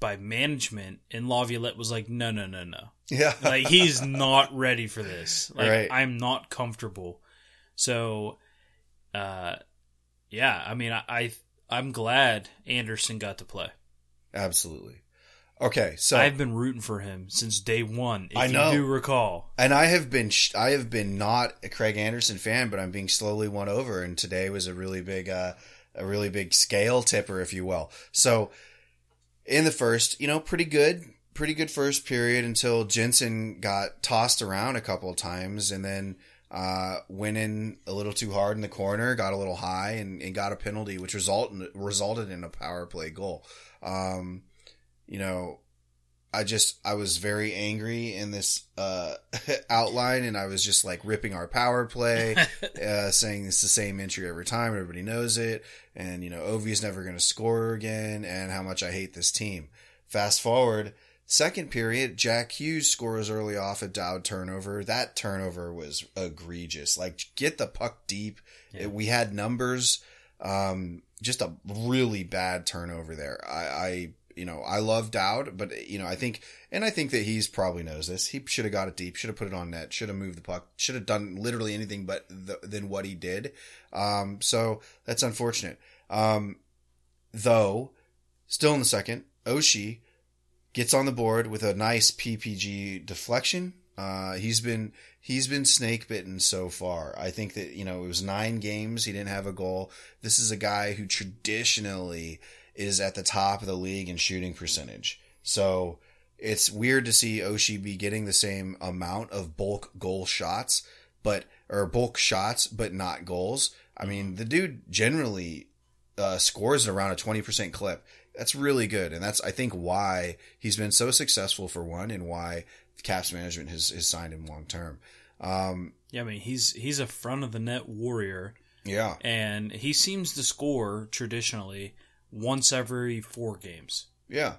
by management and Laviolette was like, "No, no, no, no." Yeah. Like he's not ready for this. Like Right. I'm not comfortable. So, uh, yeah. I mean, I, I I'm glad Anderson got to play. Absolutely. Okay. So, I've been rooting for him since day one. If I know. you do recall. and I have been, sh- I have been not a Craig Anderson fan, but I'm being slowly won over. And today was a really big, uh, a really big scale tipper, if you will. So in the first, you know, pretty good, pretty good first period until Jensen got tossed around a couple of times and then, uh, went in a little too hard in the corner, got a little high and, and got a penalty, which result resulted in a power play goal. Um, you know, I just I was very angry in this uh, outline, and I was just like ripping our power play, uh, saying it's the same entry every time. Everybody knows it, and you know Ovi is never going to score again, and how much I hate this team. Fast forward Second period, Jack Hughes scores early off a Dowd turnover. That turnover was egregious. Like, get the puck deep. It- we had numbers. Um, just a really bad turnover there. I, I, you know, I love Dowd, but you know, I think, and I think that he's probably knows this. He should have got it deep. Should have put it on net. Should have moved the puck. Should have done literally anything but the, than what he did. Um, so that's unfortunate. Um, though, still in the second, Oshie gets on the board with a nice PPG deflection. Uh, he's been he's been snake bitten so far. I think that you know it was nine games. He didn't have a goal. This is a guy who traditionally is at the top of the league in shooting percentage. So it's weird to see Oshie be getting the same amount of bulk goal shots, but or bulk shots, but not goals. I mean, the dude generally uh, scores at around a twenty percent clip. That's really good, and that's I think why he's been so successful for one, and why Caps management has, has signed him long term. Um, Yeah, I mean he's he's a front of the net warrior, yeah, and he seems to score traditionally once every four games. yeah,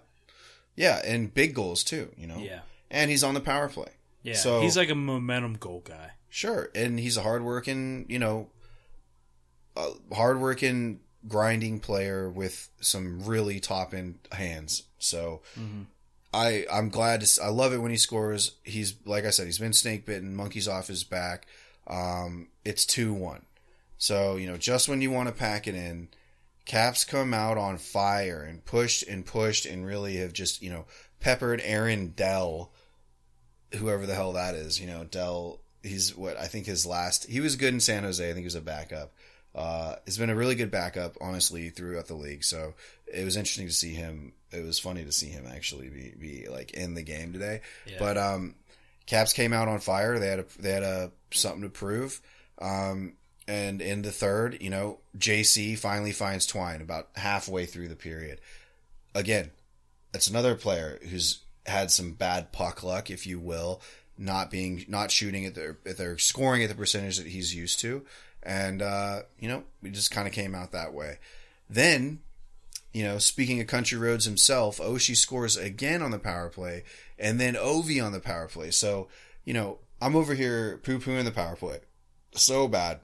yeah, and big goals too. You know, Yeah, and he's on the power play. yeah. So- he's like a momentum goal guy. Sure, and he's a hardworking, you know, a hardworking, grinding player with some really top end hands. So, I I'm glad to. I love it when he scores. He's like I said, he's been snake bitten. Monkey's off his back. Um, it's two one. So you know, just when you want to pack it in, Caps come out on fire and pushed and pushed and really have just you know peppered Aaron Dell whoever the hell that is. You know, Dell. He's what I think his last. He was good in San Jose. I think he was a backup. Uh, has been a really good backup, honestly, throughout the league. So it was interesting to see him. It was funny to see him actually be, be like in the game today. Yeah. But um, Caps came out on fire. They had a they had a something to prove. Um, and in the third, you know, JC finally finds Twine about halfway through the period. Again, that's another player who's had some bad puck luck, if you will, not being not shooting at their at their scoring at the percentage that he's used to, and uh, you know we just kind of came out that way. Then, you know, speaking of country roads himself, Oshie scores again on the power play, and then Ovi on the power play. So you know I'm over here poo pooing the power play so bad.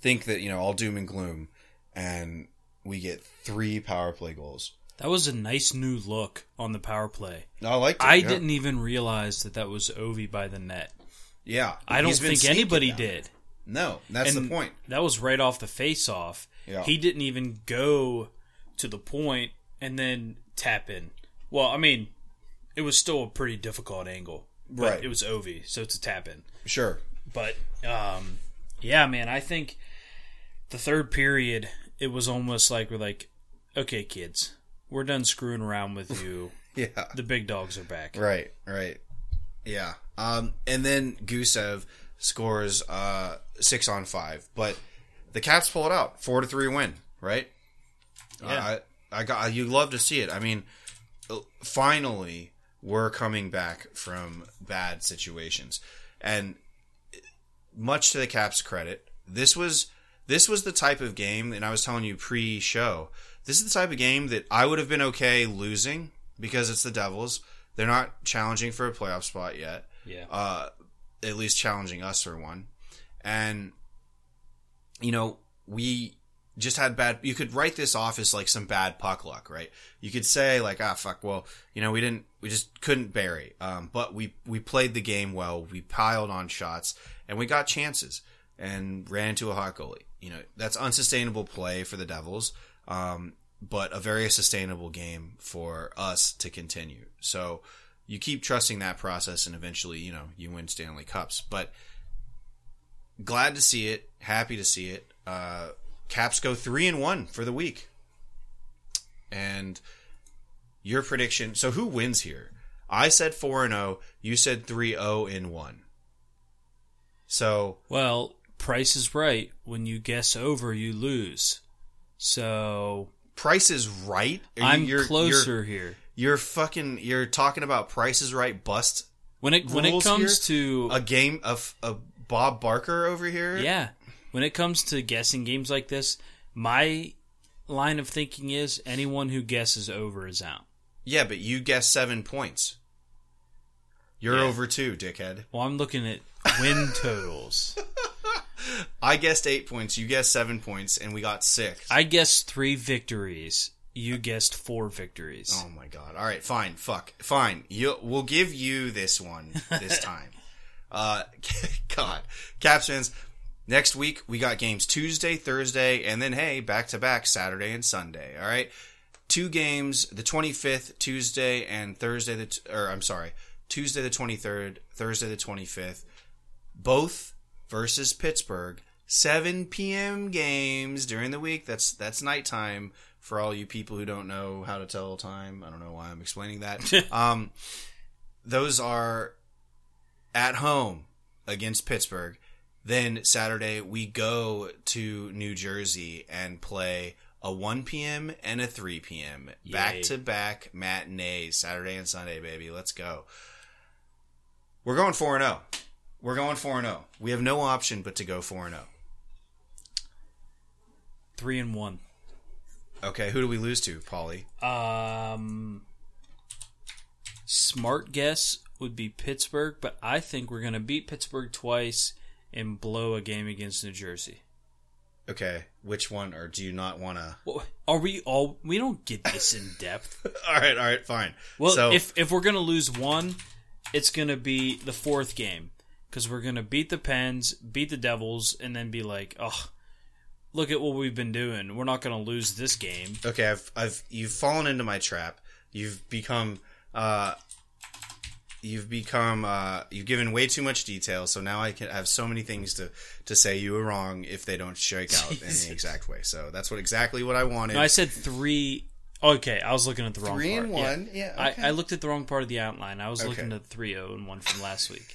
Think that you know all doom and gloom, and we get three power play goals. That was a nice new look on the power play. I liked it. I yeah. didn't even realize that that was Ovi by the net. Yeah, I don't think anybody did. No, that's And the point. That was right off the face off. Yeah. He didn't even go to the point and then tap in. Well, I mean, it was still a pretty difficult angle. But Right. It was Ovi, so it's a tap in. Sure. But um, yeah, man, I think the third period it was almost like we're like, okay, kids, we're done screwing around with you. Yeah. the big dogs are back. Right. Right. Yeah. Um, and then Gusev scores uh, six on five, but the Caps pull it out, four to three win. Right. Yeah. I, I got. You love to see it. I mean, finally, we're coming back from bad situations, and much to the Caps' credit, this was this was the type of game, and I was telling you pre-show, this is the type of game that I would have been okay losing because it's the Devils. They're not challenging for a playoff spot yet. Yeah. Uh, at least challenging us for one, and you know we just had bad. You could write this off as like some bad puck luck, right? You could say like, ah, fuck. Well, you know, we didn't, we just couldn't bury. Um, but we we played the game well. We piled on shots and we got chances and ran into a hot goalie. You know, that's unsustainable play for the Devils. Um, but a very sustainable game for us to continue. So you keep trusting that process, and eventually, you know, you win Stanley Cups. But glad to see it. Happy to see it. Uh, Caps go three and one for the week. And your prediction. So who wins here? I said four and zero. You said three zero and one. So Well, Price is right. When you guess over, you lose. So Price is right. Are I'm you're- closer You're, here. you're fucking. You're talking about Price is right. Bust When it when it comes here? to a game of a Bob Barker over here. yeah, when it comes to guessing games like this, my line of thinking is anyone who guesses over is out. Yeah, but you guessed seven points. You're Yeah. over two, dickhead. Well, I'm looking at win totals. I guessed eight points. You guessed seven points, and we got six. I guessed three victories. You guessed four victories. oh my god! All right, fine. Fuck, fine. You, we'll give you this one this time. uh, God, Caps fans. Next week we got games Tuesday, Thursday, and then hey, back to back Saturday and Sunday. All right, two games: the 25th Tuesday and Thursday. The t- or I'm sorry, Tuesday the 23rd, Thursday the 25th. Both versus Pittsburgh. 7 p.m. games during the week. That's that's nighttime for all you people who don't know how to tell time. I don't know why I'm explaining that. um, those are at home against Pittsburgh. Then Saturday we go to New Jersey and play a 1 p.m. and a 3 p.m. back to back matinees Saturday and Sunday, baby. Let's go. We're going 4 and 0. We're going 4 and 0. We have no option but to go 4 and oh. 0. Three and one. Okay, who do we lose to, Polly? Um, smart guess would be Pittsburgh, but I think we're going to beat Pittsburgh twice and blow a game against New Jersey. Okay, which one or do you not want to Well, are we all? We don't get this in depth. All right, all right, fine. Well, so, if if we're gonna lose one, it's gonna be the fourth game because we're gonna beat the Pens, beat the Devils, and then be like, oh, look at what we've been doing. We're not gonna lose this game. okay, I've I've you've fallen into my trap. You've become uh you've become uh you've given way too much detail, so now I can have so many things to to say you were wrong if they don't shake out in the exact way. So that's what exactly what I wanted. No, I said three. Okay, I was looking at the wrong Three part. and one, yeah, okay. I, I looked at the wrong part of the outline. I was looking at three zero and one from last week.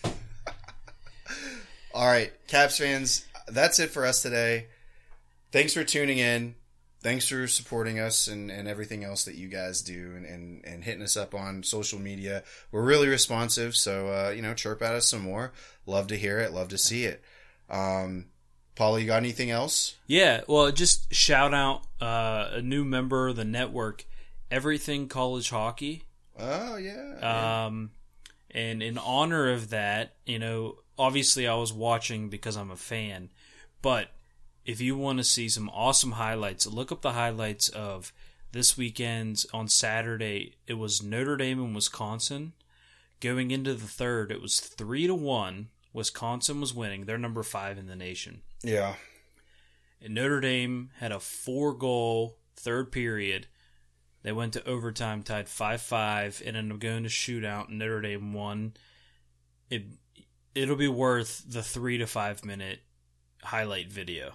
All right, Caps fans, that's it for us today. Thanks for tuning in. Thanks for supporting us and, and everything else that you guys do and, and, and hitting us up on social media. We're really responsive, so uh, you know, chirp at us some more. Love to hear it. Love to see it. Um, Paula, you got anything else? Yeah, well, just shout out uh, a new member of the network, Everything College Hockey. Oh yeah. Um, and in honor of that, you know, obviously I was watching because I'm a fan, but if you want to see some awesome highlights, look up the highlights of this weekend's on Saturday. It was Notre Dame and Wisconsin. Going into the third, it was three to one. Wisconsin was winning. They're number five in the nation. yeah. And Notre Dame had a four goal third period. They went to overtime, tied 5 5, and ended up going to shootout. Notre Dame won. It, it'll be worth the three to five minute highlight video.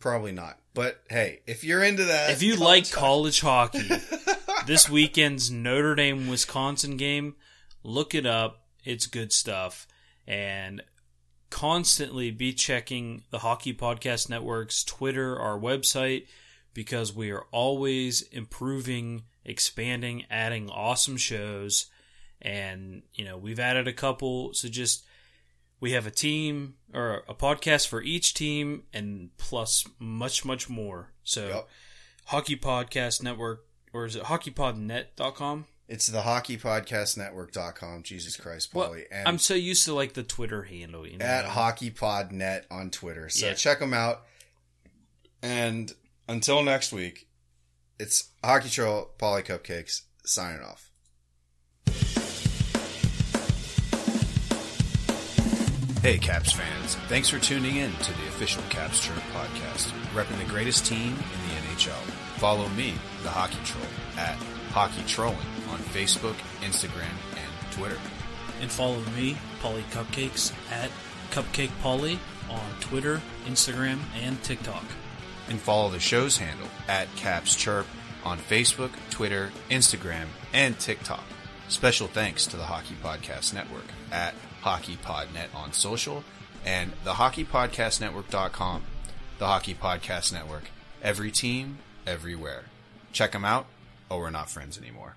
Probably not. But hey, if you're into that, If you like college hockey, this weekend's Notre Dame Wisconsin game, look it up. It's good stuff. And constantly be checking the Hockey Podcast Network's Twitter, our website, because we are always improving, expanding, adding awesome shows. And, you know, we've added a couple. So just, we have a team or a podcast for each team and plus much, much more. So, Yep. Hockey Podcast Network, or is it hockeypodnet.com? it's the hockeypodcastnetwork.com. Jesus Christ, Well, Paulie. and I'm so used to like the Twitter handle, you know. at HockeyPodNet on Twitter. So Yeah. check them out. And until next week, it's Hockey Troll Polly Cupcakes signing off. Hey, Caps fans. Thanks for tuning in to the official Caps Chirp podcast, repping the greatest team in the NHL. Follow me, the Hockey Troll, at Hockey Trolling on Facebook, Instagram, and Twitter. And follow me, Polly Cupcakes, at Cupcake Polly on Twitter, Instagram, and TikTok. And follow the show's handle at Caps Chirp on Facebook, Twitter, Instagram, and TikTok. Special thanks to the Hockey Podcast Network at HockeyPodNet on social and the HockeyPodcastNetwork.com. The Hockey Podcast Network. Every team, everywhere. Check them out, or we're not friends anymore.